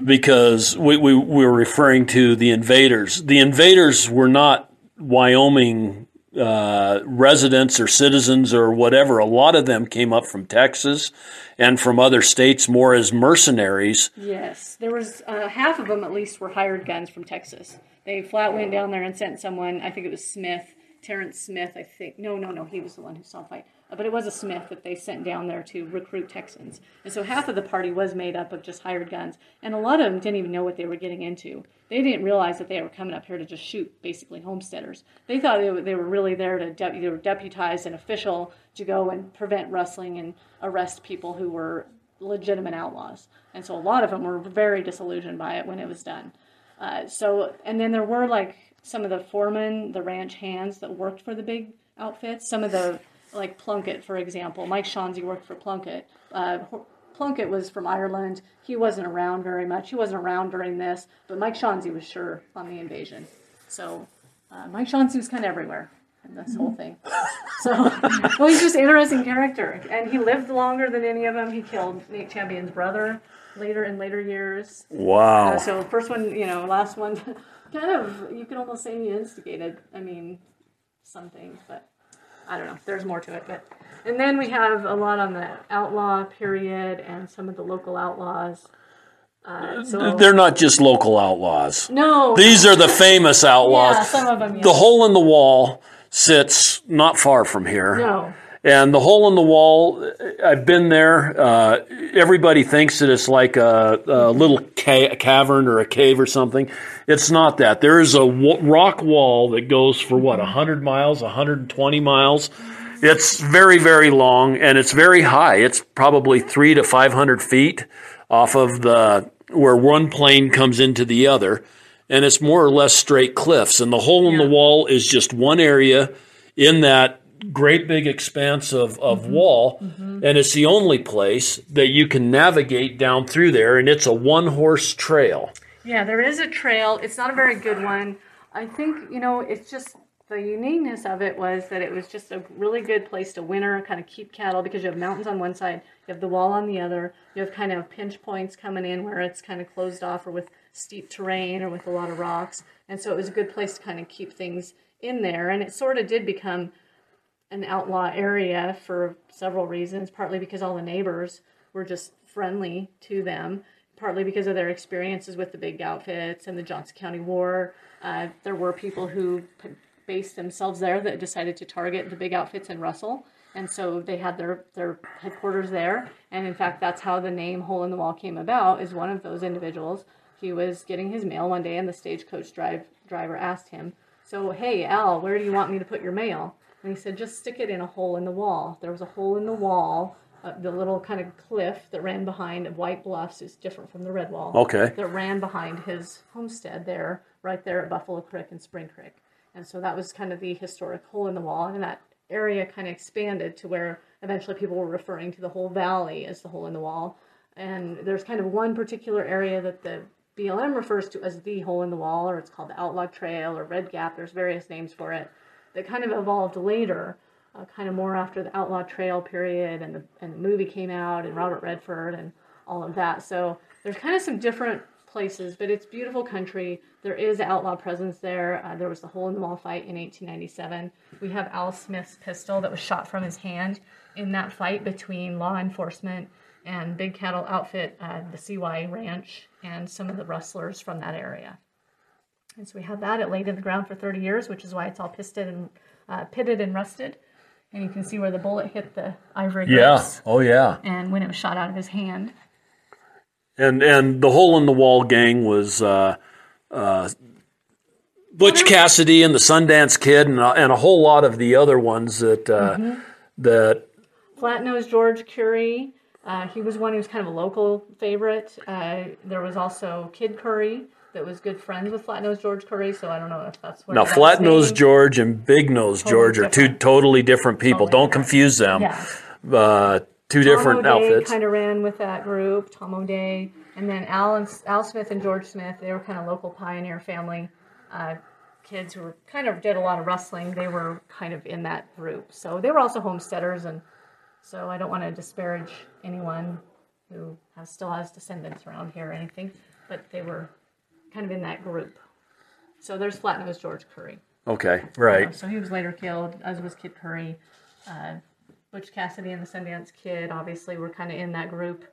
because we, we, we were referring to the invaders. The invaders were not Wyoming uh, residents or citizens or whatever. A lot of them came up from Texas and from other states more as mercenaries. Yes, there was uh, half of them at least were hired guns from Texas. They flat went down there and sent someone. I think it was Smith, Terrence Smith. I think no, no, no. He was the one who saw the fight, but it was a Smith that they sent down there to recruit Texans. And so half of the party was made up of just hired guns, and a lot of them didn't even know what they were getting into. They didn't realize that they were coming up here to just shoot basically homesteaders. They thought they were, they were really there to de- they were official to go and prevent rustling and arrest people who were legitimate outlaws. And so a lot of them were very disillusioned by it when it was done. Uh, so, and then there were like some of the foremen, the ranch hands that worked for the big outfits. Some of the, like Plunkett, for example. Mike Shonsey worked for Plunkett. Uh, Plunkett was from Ireland. He wasn't around very much. He wasn't around during this, but Mike Shonsey was sure on the invasion. So, uh, Mike Shonsey was kind of everywhere in this whole thing. So, well, he's just an interesting character, and he lived longer than any of them. He killed Nate Champion's brother later in later years. Wow. Uh, so first one, you know, last one, kind of you could almost say he instigated. I mean, some things, but I don't know. There's more to it, but and then we have a lot on the outlaw period and some of the local outlaws. Uh, so They're not just local outlaws. no, These are the famous outlaws. yeah, some of them. Yes. The hole in the wall sits not far from here. no, And the hole in the wall, I've been there. Uh, everybody thinks that it's like a, a little ca- cavern or a cave or something. It's not that. There is a w- rock wall that goes for what, 100 miles, 120 miles? It's very, very long and it's very high. It's probably three to 500 feet off of the where one plane comes into the other. And it's more or less straight cliffs. And the hole in the wall is just one area in that great big expanse of, of mm-hmm. wall. Mm-hmm. And it's the only place that you can navigate down through there. And it's a one horse trail. Yeah, there is a trail. It's not a very good one. I think, you know, it's just the uniqueness of it was that it was just a really good place to winter, kind of keep cattle because you have mountains on one side, you have the wall on the other, you have kind of pinch points coming in where it's kind of closed off or with steep terrain or with a lot of rocks. And so it was a good place to kind of keep things in there. And it sort of did become an outlaw area for several reasons, partly because all the neighbors were just friendly to them, partly because of their experiences with the big outfits and the Johnson County War. Uh, there were people who based themselves there that decided to target the big outfits in Russell. And so they had their, their headquarters there. And in fact, that's how the name Hole in the Wall came about, is one of those individuals. He was getting his mail one day, and the stagecoach drive, driver asked him, So, hey, Al, where do you want me to put your mail? And he said, just stick it in a hole in the wall. There was a hole in the wall, uh, the little kind of cliff that ran behind White Bluffs is different from the Red Wall. Okay. That ran behind his homestead there, right there at Buffalo Creek and Spring Creek. And so that was kind of the historic hole in the wall. And that area kind of expanded to where eventually people were referring to the whole valley as the hole in the wall. And there's kind of one particular area that the BLM refers to as the hole in the wall, or it's called the Outlaw Trail or Red Gap. There's various names for it that kind of evolved later, uh, kind of more after the Outlaw Trail period and the, and the movie came out and Robert Redford and all of that. So there's kind of some different places, but it's beautiful country. There is outlaw presence there. Uh, there was the hole in the wall fight in 1897. We have Al Smith's pistol that was shot from his hand in that fight between law enforcement and Big Cattle Outfit, uh, the CY Ranch, and some of the rustlers from that area. And so we had that. It laid in the ground for 30 years, which is why it's all pisted and uh, pitted and rusted. And you can see where the bullet hit the ivory Yeah. grips Oh, yeah. and when it was shot out of his hand. And and the hole in the wall gang was uh, uh, Butch Cassidy and the Sundance Kid and a, and a whole lot of the other ones that uh, Mm-hmm. that Flat-nosed George Curry. Uh, he was one who was kind of a local favorite. Uh, there was also Kid Curry that was good friends with Flat-nosed George Curry. So I don't know if that's where now Flat Nose. George and Big Nose George are two totally different people. Totally Don't different. confuse them. Yeah. Uh, two different Tom O'Day outfits. kind of ran with that group. Tom O'Day, and then Al and Al Smith and George Smith. They were kind of local pioneer family uh, kids who were kind of did a lot of rustling. They were kind of in that group. So they were also homesteaders, and so I don't want to disparage anyone who has, still has descendants around here or anything, but they were kind of in that group. So there's Flatnose George Curry. Okay, right. So he was later killed, as was Kid Curry. Uh, Butch Cassidy and the Sundance Kid obviously were kind of in that group.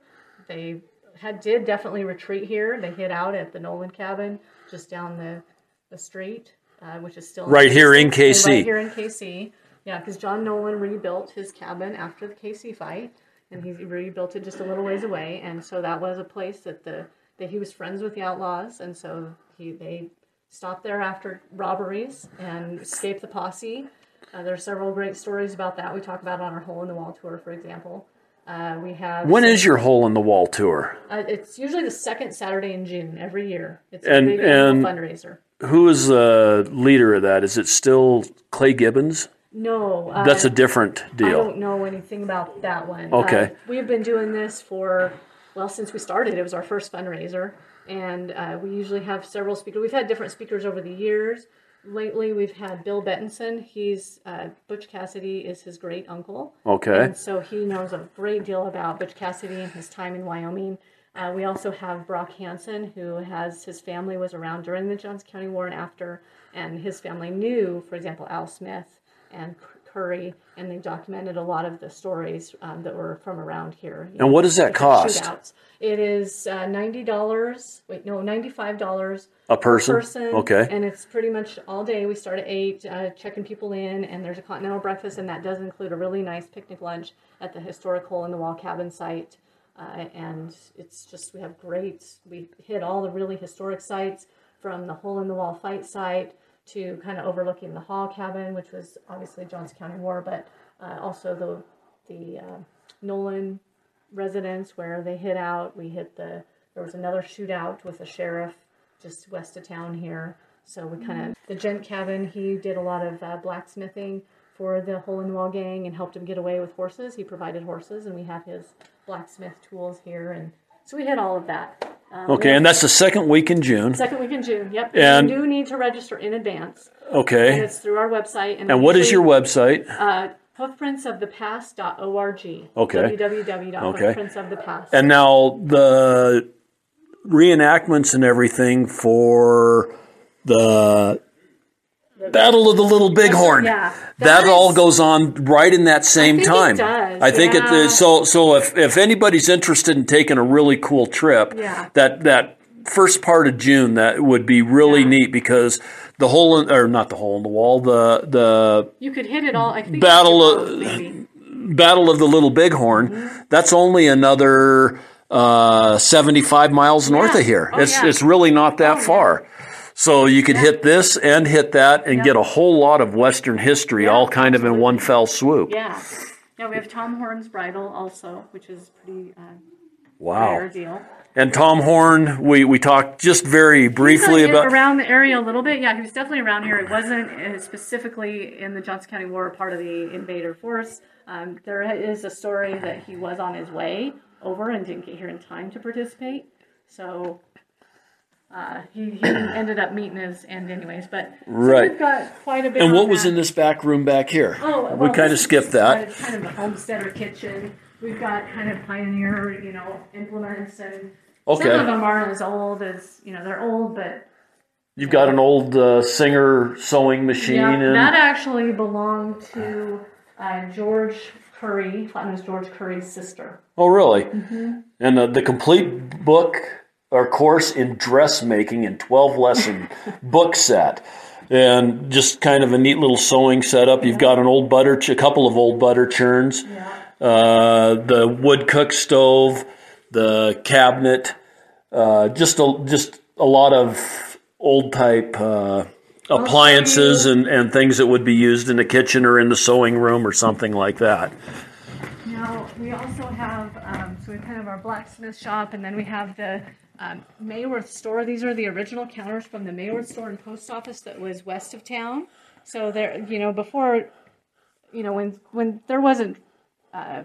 They had did definitely retreat here. They hid out at the Nolan cabin just down the the street, uh, which is still Right here in Kaycee. Right here in Kaycee. Yeah, because John Nolan rebuilt his cabin after the Kaycee fight, and he rebuilt it just a little ways away. And so that was a place that the that he was friends with the outlaws, and so he they stopped there after robberies and escaped the posse. Uh, there are several great stories about that. We talk about on our hole in the wall tour, for example. Uh, we have When is your hole in the wall tour? uh, it's usually the second Saturday in June every year. It's And- a big and- fundraiser. Who is the leader of that? Is it still Clay Gibbons? No, uh, That's a different deal. I don't know anything about that one. Okay. Uh, we've been doing this for, well, since we started. It was our first fundraiser. And uh, we usually have several speakers. We've had different speakers over the years. Lately, we've had Bill Betenson. He's, uh, Butch Cassidy is his great uncle. Okay. And so he knows a great deal about Butch Cassidy and his time in Wyoming. Uh, we also have Brock Hansen, who has his family was around during the Johnson County War and after, and his family knew, for example, Al Smith and Curry, and they documented a lot of the stories um, that were from around here. And what does that cost? shootouts. It is uh, ninety dollars. Wait, no, ninety-five dollars A person? person. Okay. And it's pretty much all day. We start at eight, uh, checking people in, and there's a continental breakfast, and that does include a really nice picnic lunch at the historic hole in the wall cabin site. Uh, and it's just we have great. We hit all the really historic sites from the hole in the wall fight site to kind of overlooking the hall cabin, which was obviously Johnson County War, but uh, also the the uh, Nolan residence where they hid out. We hit the there was another shootout with a sheriff just west of town here. So we kind of the gent cabin. He did a lot of uh, blacksmithing for the hole in wall gang and helped him get away with horses. He provided horses, and we have his blacksmith tools here, and so we hit all of that. Um, Okay, and that's the second week in June. second week in June. Yep, And- you do need to register in advance, and Okay. it's through our website. And, And what is your website? uh, hoofprintsofthepast.org. Okay. www.hoofprintsofthepast. And now the reenactments and everything for the Battle of the Little Bighorn. Yeah. That, That all goes on right in that same think it time. does, I think yeah. it so so if if anybody's interested in taking a really cool trip, Yeah. that that first part of June that would be really Yeah. neat because the hole in, or not the hole in the wall, the the You could hit it all. I think Battle of-. Battle of the Little Bighorn, Mm-hmm. that's only another uh, 75 miles north Yeah. of here. Oh, it's, yeah. it's really not that Oh, far. So you could hit this and hit that and get a whole lot of Western history all kind of in one fell swoop. Yeah. Yeah, we have Tom Horn's bridal also, which is pretty uh, Wow. rare deal. And Tom Horn, we, we talked just very briefly He's, about. around the area a little bit. Yeah, he was definitely around here. It wasn't uh, specifically in the Johnson County War, part of the invader force. Um, there is a story that he was on his way over and didn't get here in time to participate. So uh, he, he ended up meeting his end anyways. But so Right. we've got quite a bit. And on what was that. in this back room back here? Oh, we kind of this is skipped that. uh, kind of a homesteader kitchen. We've got kind of pioneer, you know, implements, and Okay. some of them aren't as old as you know. They're old, but You've got an old uh, Singer sewing machine. yeah, and, that actually belonged to uh, George Curry, Flatnose George Curry's sister. Oh, really? And the, the complete book or course in dressmaking and 12 lesson book set. And just kind of a neat little sewing setup. You've got an old butter, ch- a couple of old butter churns, uh, the wood cook stove, the cabinet, uh, just a, just a lot of old type uh, appliances and, and things that would be used in the kitchen or in the sewing room or something like that. Now, we also have, um, so we kind of our blacksmith shop, and then we have the um, Mayworth store. These are the original counters from the Mayworth store and post office that was west of town. So there, you know, before, you know, when when there wasn't uh,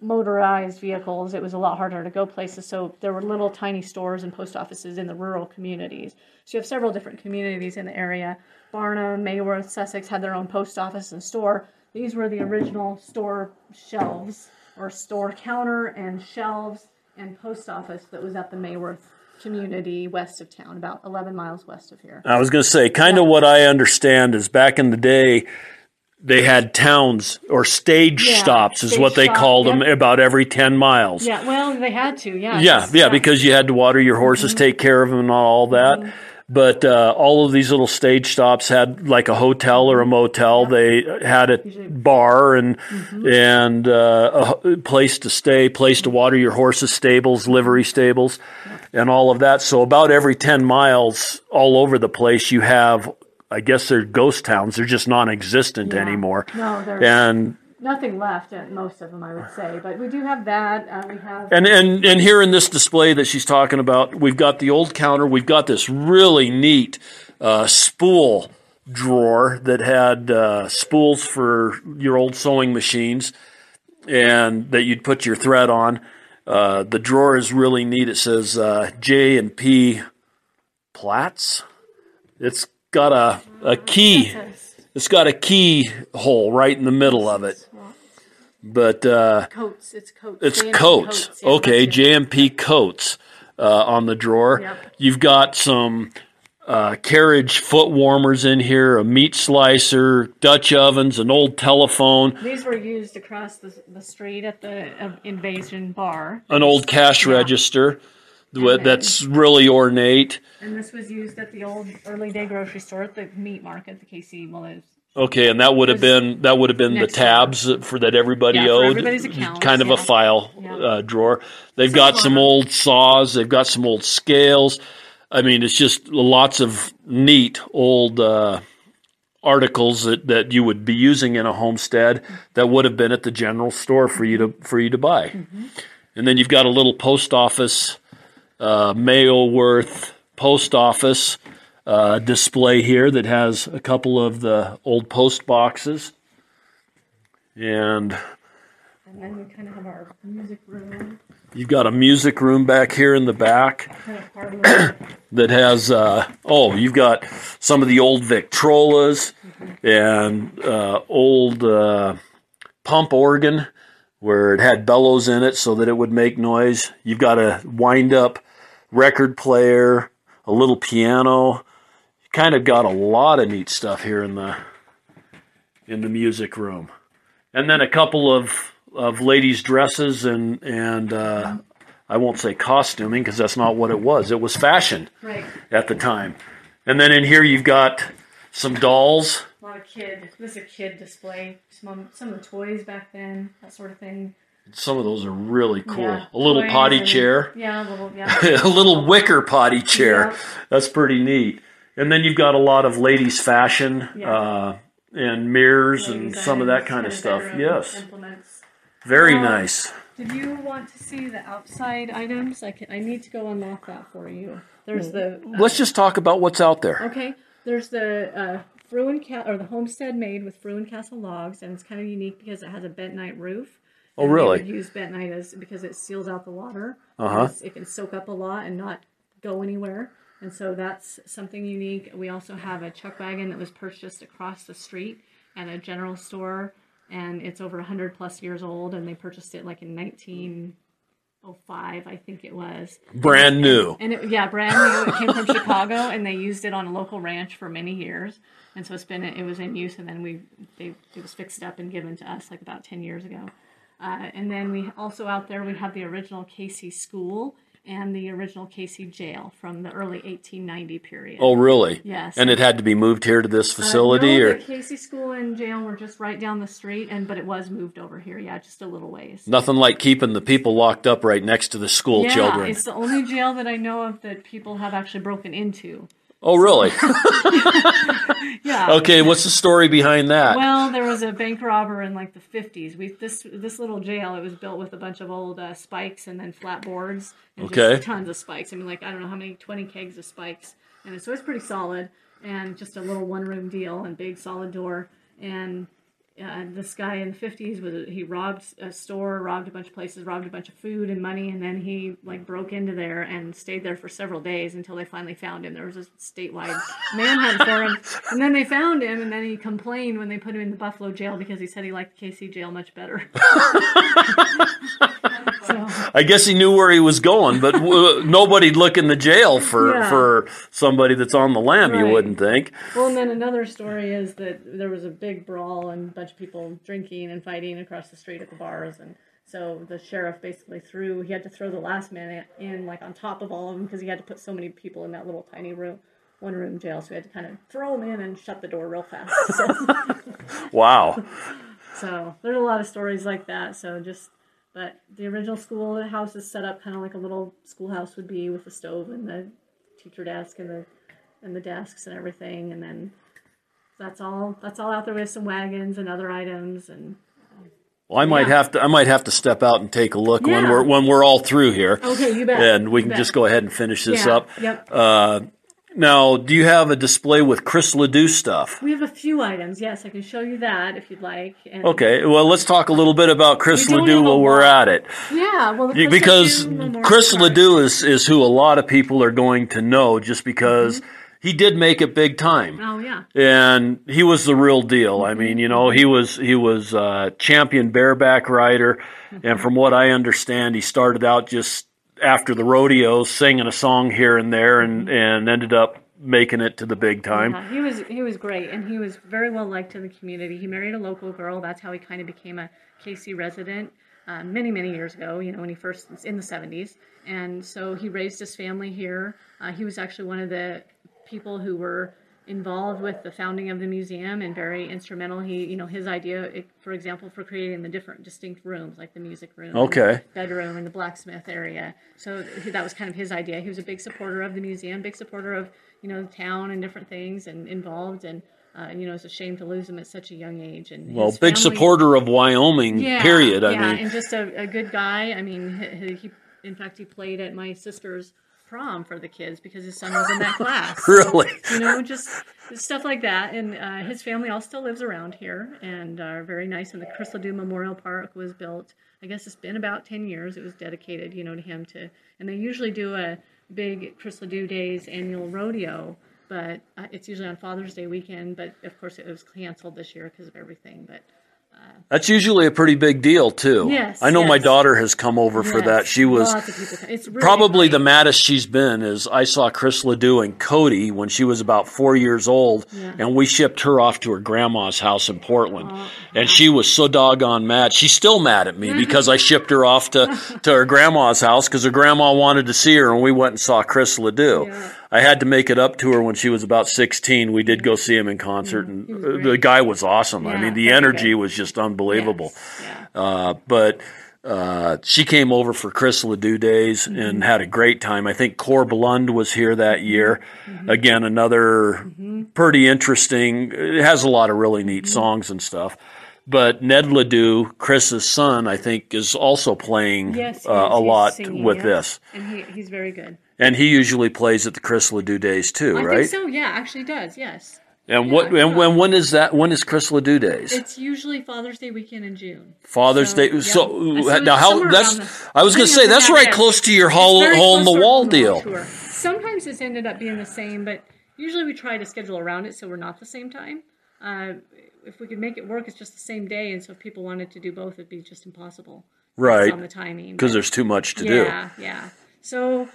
motorized vehicles, it was a lot harder to go places. So there were little tiny stores and post offices in the rural communities. So you have several different communities in the area. Barnum, Mayworth, Sussex had their own post office and store. These were the original store shelves or store counter and shelves and post office that was at the Mayworth community west of town, about 11 miles west of here. I was going to say, kind of what I understand is back in the day, they had towns or stage Yeah, stops, is stage what they stop, called them, about every 10 miles. Yeah, well, they had to, yeah. Yeah, just- yeah, because you had to water your horses, Mm-hmm. take care of them, and all that. But uh, all of these little stage stops had like a hotel or a motel. They had a bar and Mm-hmm. and uh, a place to stay, place to water your horses, stables, livery stables, and all of that. So about every ten miles, all over the place, you have. I guess they're ghost towns. They're just non-existent Yeah. anymore. No, there's And nothing left at most of them, I would say. But we do have that. Uh, we have. And and and here in this display that she's talking about, we've got the old counter. We've got this really neat uh, spool drawer that had uh, spools for your old sewing machines, and that you'd put your thread on. Uh, the drawer is really neat. It says uh, J and P Platts. It's got a a key. It's got a key hole right in the middle of it. But uh, Coats. It's coats. it's J&P coats. yeah, okay, that's it. JMP coats uh, on the drawer. Yep. You've got some uh, carriage foot warmers in here, a meat slicer, Dutch ovens, an old telephone, These were used across the, the street at the uh, Invasion Bar. an old cash Yeah. register th- that's really ornate. And this was used at the old early day grocery store at the meat market, the Kaycee Willis. Okay, and that would have been that would have been the tabs for that everybody Yeah, owed, everybody's accounts, kind of a file Yeah. uh, drawer. They've got some old saws. They've got some old scales. I mean, it's just lots of neat old uh, articles that, that you would be using in a homestead that would have been at the general store for you to for you to buy. Mm-hmm. And then you've got a little post office, uh, Mayworth post office uh, display here that has a couple of the old post boxes. And And then we kind of have our music room, you've got a music room back here in the back kind of parlor. that has, uh, oh, you've got some of the old Victrolas and uh, old uh, pump organ where it had bellows in it so that it would make noise. You've got a wind up record player, a little piano. You kind of got a lot of neat stuff here in the in the music room, and then a couple of of ladies' dresses and and uh, I won't say costuming because that's not what it was. It was fashion right. at the time. And then in here you've got some dolls. A lot of kid. This is a kid display. Some some of the toys back then, that sort of thing. Some of those are really cool. Yeah, a little potty and- chair. Yeah, a little. Yeah. a little wicker potty chair. Yeah. That's pretty neat. And then you've got a lot of ladies' fashion uh, and mirrors and some of that kind of stuff. Yes, Implements. Very Now- nice. Did you want to see the outside items? I can. I need to go unlock that for you. There's the. Let's just talk about what's out there. Okay. There's the uh, Frewen Ca- or the homestead made with Frewen Castle logs, and it's kind of unique because it has a bentonite roof. Oh, really? use bentonite as because it seals out the water. Uh-huh. It can soak up a lot and not go anywhere. And so that's something unique. We also have a chuck wagon that was purchased across the street at a general store, and it's over 100 plus years old. And they purchased it like in 1905, I think it was. Brand new. And it, yeah, brand new. It came from Chicago, and they used it on a local ranch for many years. And so it's been it was in use, and then we they it was fixed up and given to us like about ten years ago. Uh, and then we also out there we have the original Kaycee School and the original Kaycee Jail from the early 1890 period. Oh, really? Yes. And it had to be moved here to this Uh, facility, no, or the Kaycee School and Jail were just right down the street, and but it was moved over here. Yeah, just a little ways. nothing like keeping the people locked up right next to the school yeah, children. it's the only jail that I know of that people have actually broken into. Oh, really? Yeah. okay. What's the story behind that? Well, there was a bank robber in like the fifties. We this this little jail. It was built with a bunch of old uh, spikes and then flat boards and Okay. just tons of spikes. I mean, like I don't know how many twenty kegs of spikes, and so it's pretty solid and just a little one room deal and big solid door. And uh, this guy in the fifties was he robbed a store, robbed a bunch of places, robbed a bunch of food and money, and then he like broke into there and stayed there for several days until they finally found him. There was a statewide manhunt for him, and then they found him, and then he complained when they put him in the Buffalo jail because he said he liked the Kaycee jail much better. so I guess he knew where he was going, but w- nobody'd look in the jail for Yeah. for somebody that's on the lam. You wouldn't think. Well, and then another story is that there was a big brawl and a bunch of people drinking and fighting across the street at the bars, and so the sheriff basically threw. He had to throw the last man in like on top of all of them because he had to put so many people in that little tiny room, one room jail. So he had to kind of throw them in and shut the door real fast. So, Wow. so there's a lot of stories like that. So just. But the original school house is set up kind of like a little schoolhouse would be with the stove and the teacher desk and the and the desks and everything, and then that's all. That's all out there with some wagons and other items, and Well, I might Yeah. have to. I might have to step out and take a look when we're when we're all through here, okay, you bet. and we You can bet. just go ahead and finish this Yeah, up. Yep. Uh, now, do you have a display with Chris Ledoux stuff? we have a few items. Yes, I can show you that if you'd like. And Okay, well, let's talk a little bit about Chris We Ledoux while we're at it. Yeah. Well, Chris because Ledoux Chris Park- Ledoux is, is who a lot of people are going to know just because mm-hmm. he did make it big time. Oh yeah. And he was the real deal. I mm-hmm. mean, you know, he was he was uh, champion bareback rider, and mm-hmm. from what I understand, he started out just after the rodeos, singing a song here and there, and and ended up making it to the big time. Yeah, he was he was great, and he was very well liked in the community. He married a local girl. That's how he kind of became a Kaycee resident uh, many many years ago. You know, when he first in the '70s, and so he raised his family here. Uh, he was actually one of the people who were involved with the founding of the museum and very instrumental. He, you know, his idea, for example, for creating the different distinct rooms, like the music room, Okay. bedroom, and the blacksmith area. So he- that was kind of his idea. He was a big supporter of the museum, big supporter of you know the town and different things, and involved. And uh, you know, it's a shame to lose him at such a young age. And Well, big family- supporter of Wyoming. yeah, period. I yeah, mean, and just a, a good guy. I mean, he, he, in fact, he played at my sister's prom for the kids because his son was in that class. really. you know, just stuff like that. And uh, his family all still lives around here and are very nice. And the Chris Ledoux Memorial Park was built. I guess it's been about ten years. It was dedicated, you know, to him. To and they usually do a big Chris Ledoux Days annual rodeo, but uh, it's usually on Father's Day weekend. But of course, it was canceled this year because of everything. But That's usually a pretty big deal too. Yes, I know my daughter has come over for yes, that. She was lots of people. come- It's really probably the maddest she's been is I saw Chris Ledoux and Cody when she was about four years old, Yeah. and we shipped her off to her grandma's house in Portland, Oh, and she was so doggone mad. She's still mad at me because I shipped her off to to her grandma's house because her grandma wanted to see her, and we went and saw Chris Ledoux. Yeah. I had to make it up to her when she was about sixteen. We did go see him in concert, and uh, the guy was awesome. I mean, the energy good. was just unbelievable. Yes, Yeah. Uh, but uh, she came over for Chris Ledoux days Mm-hmm. and had a great time. I think Corb Lund was here that year. Mm-hmm. Again, another pretty interesting. It has a lot of really neat Mm-hmm. songs and stuff. But Ned Ledoux, Chris's son, I think, is also playing Yes, uh, a lot singing, with yeah. this. and he, he's very good. And he usually plays at the Chris Ledoux days too, I right? think so. Yeah, actually does. Yes. And what? And when, when is that? When is Chris Ledoux days? It's usually Father's Day weekend in June. Father's So, Day. yeah. So So now, how? That's. the- I was going to say that's right close to your hole, hole in the close to our wall deal. tour. Sometimes it's ended up being the same, but usually we try to schedule around it so we're not the same time. Uh, if we could make it work, it's just the same day, and so if people wanted to do both, it'd be just impossible. Right. on the timing. Because there's too much to do. yeah, yeah. So,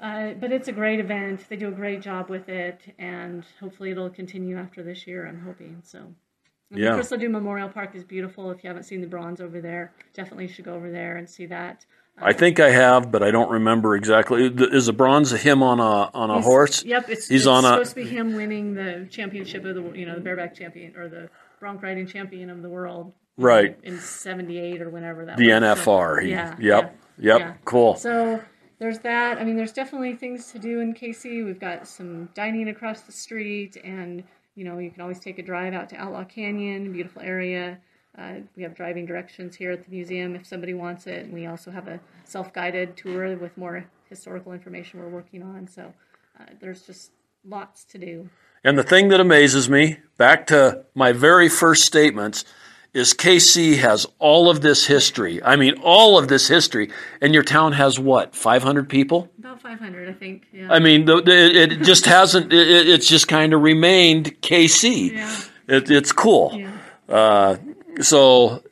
uh, but it's a great event. They do a great job with it, and hopefully it'll continue after this year. I'm hoping so. And Yeah. Chris Ledoux Memorial Park is beautiful. If you haven't seen the bronze over there, definitely should go over there and see that. I think I have, but I don't remember exactly. Is the bronze him on a on a horse? Yep, it's, He's it's on a- supposed to be him winning the championship of the you know the bareback champion or the bronc riding champion of the world. Right. in '78 or whenever that. The was. So, NFR. He- yeah. Yep. yeah, Yep. yeah. Cool. So there's that. I mean, there's definitely things to do in Kaycee. We've got some dining across the street, and you know, you can always take a drive out to Outlaw Canyon, beautiful area. Uh, we have driving directions here at the museum if somebody wants it, and we also have a self-guided tour with more historical information we're working on. So uh, there's just lots to do. And the thing that amazes me, back to my very first statements, is Kaycee has all of this history. I mean, all of this history, and your town has what, 500 people? About 500, I think. Yeah. I mean, it it just hasn't. It- it's just kind of remained Kaycee. Yeah. It, it's cool. yeah. Uh, so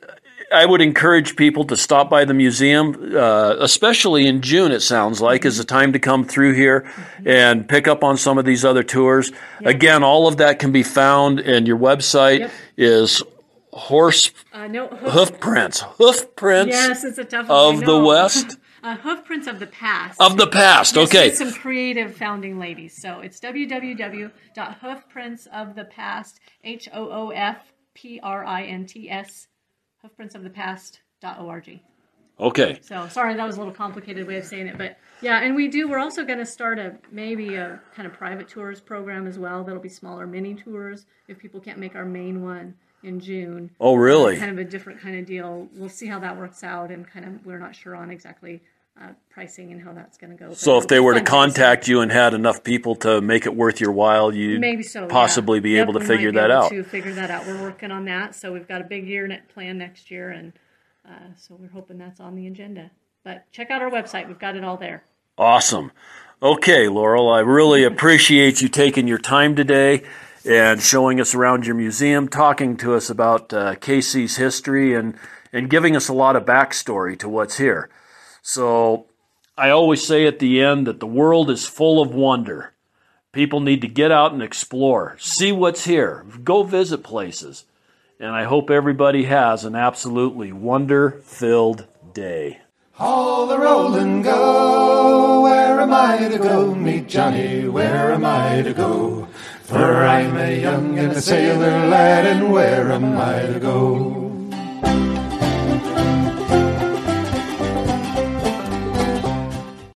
I would encourage people to stop by the museum, uh, especially in June. It sounds like is the time to come through here and pick up on some of these other tours. Again, all of that can be found, and your website Yep. is horse Uh, no, hoof, hoof prints, hoof prints yes, it's a tough one. Of the. West uh, hoof prints of the past. of the past. Yes, Okay, some creative founding ladies. So it's www.hoofprintsofthepast, H O O F P R I N T S, hoofprintsofthepast.org. okay. So sorry, that was a little complicated way of saying it, but yeah, and we do. We're also going to start a maybe a kind of private tours program as well. That'll be smaller mini tours if people can't make our main one in June. Oh, really? Kind of a different kind of deal. We'll see how that works out, and kind of we're not sure on exactly uh, pricing and how that's going to go. So if they were to contact you and had enough people to make it worth your while, you'd maybe so, yeah. possibly be Yep, able to figure that out. To figure that out, we're working on that. So we've got a big year net plan next year, and uh, so we're hoping that's on the agenda. But check out our website; we've got it all there. Awesome. Okay, Laurel, I really appreciate you taking your time today and showing us around your museum, talking to us about uh, Kaycee's history, and, and giving us a lot of backstory to what's here. So, I always say at the end that the world is full of wonder. People need to get out and explore, see what's here, go visit places. And I hope everybody has an absolutely wonder filled day. All the roll and go. Where am I to go? Meet Johnny. Where am I to go? For I'm a young and a sailor lad, and where am I to go?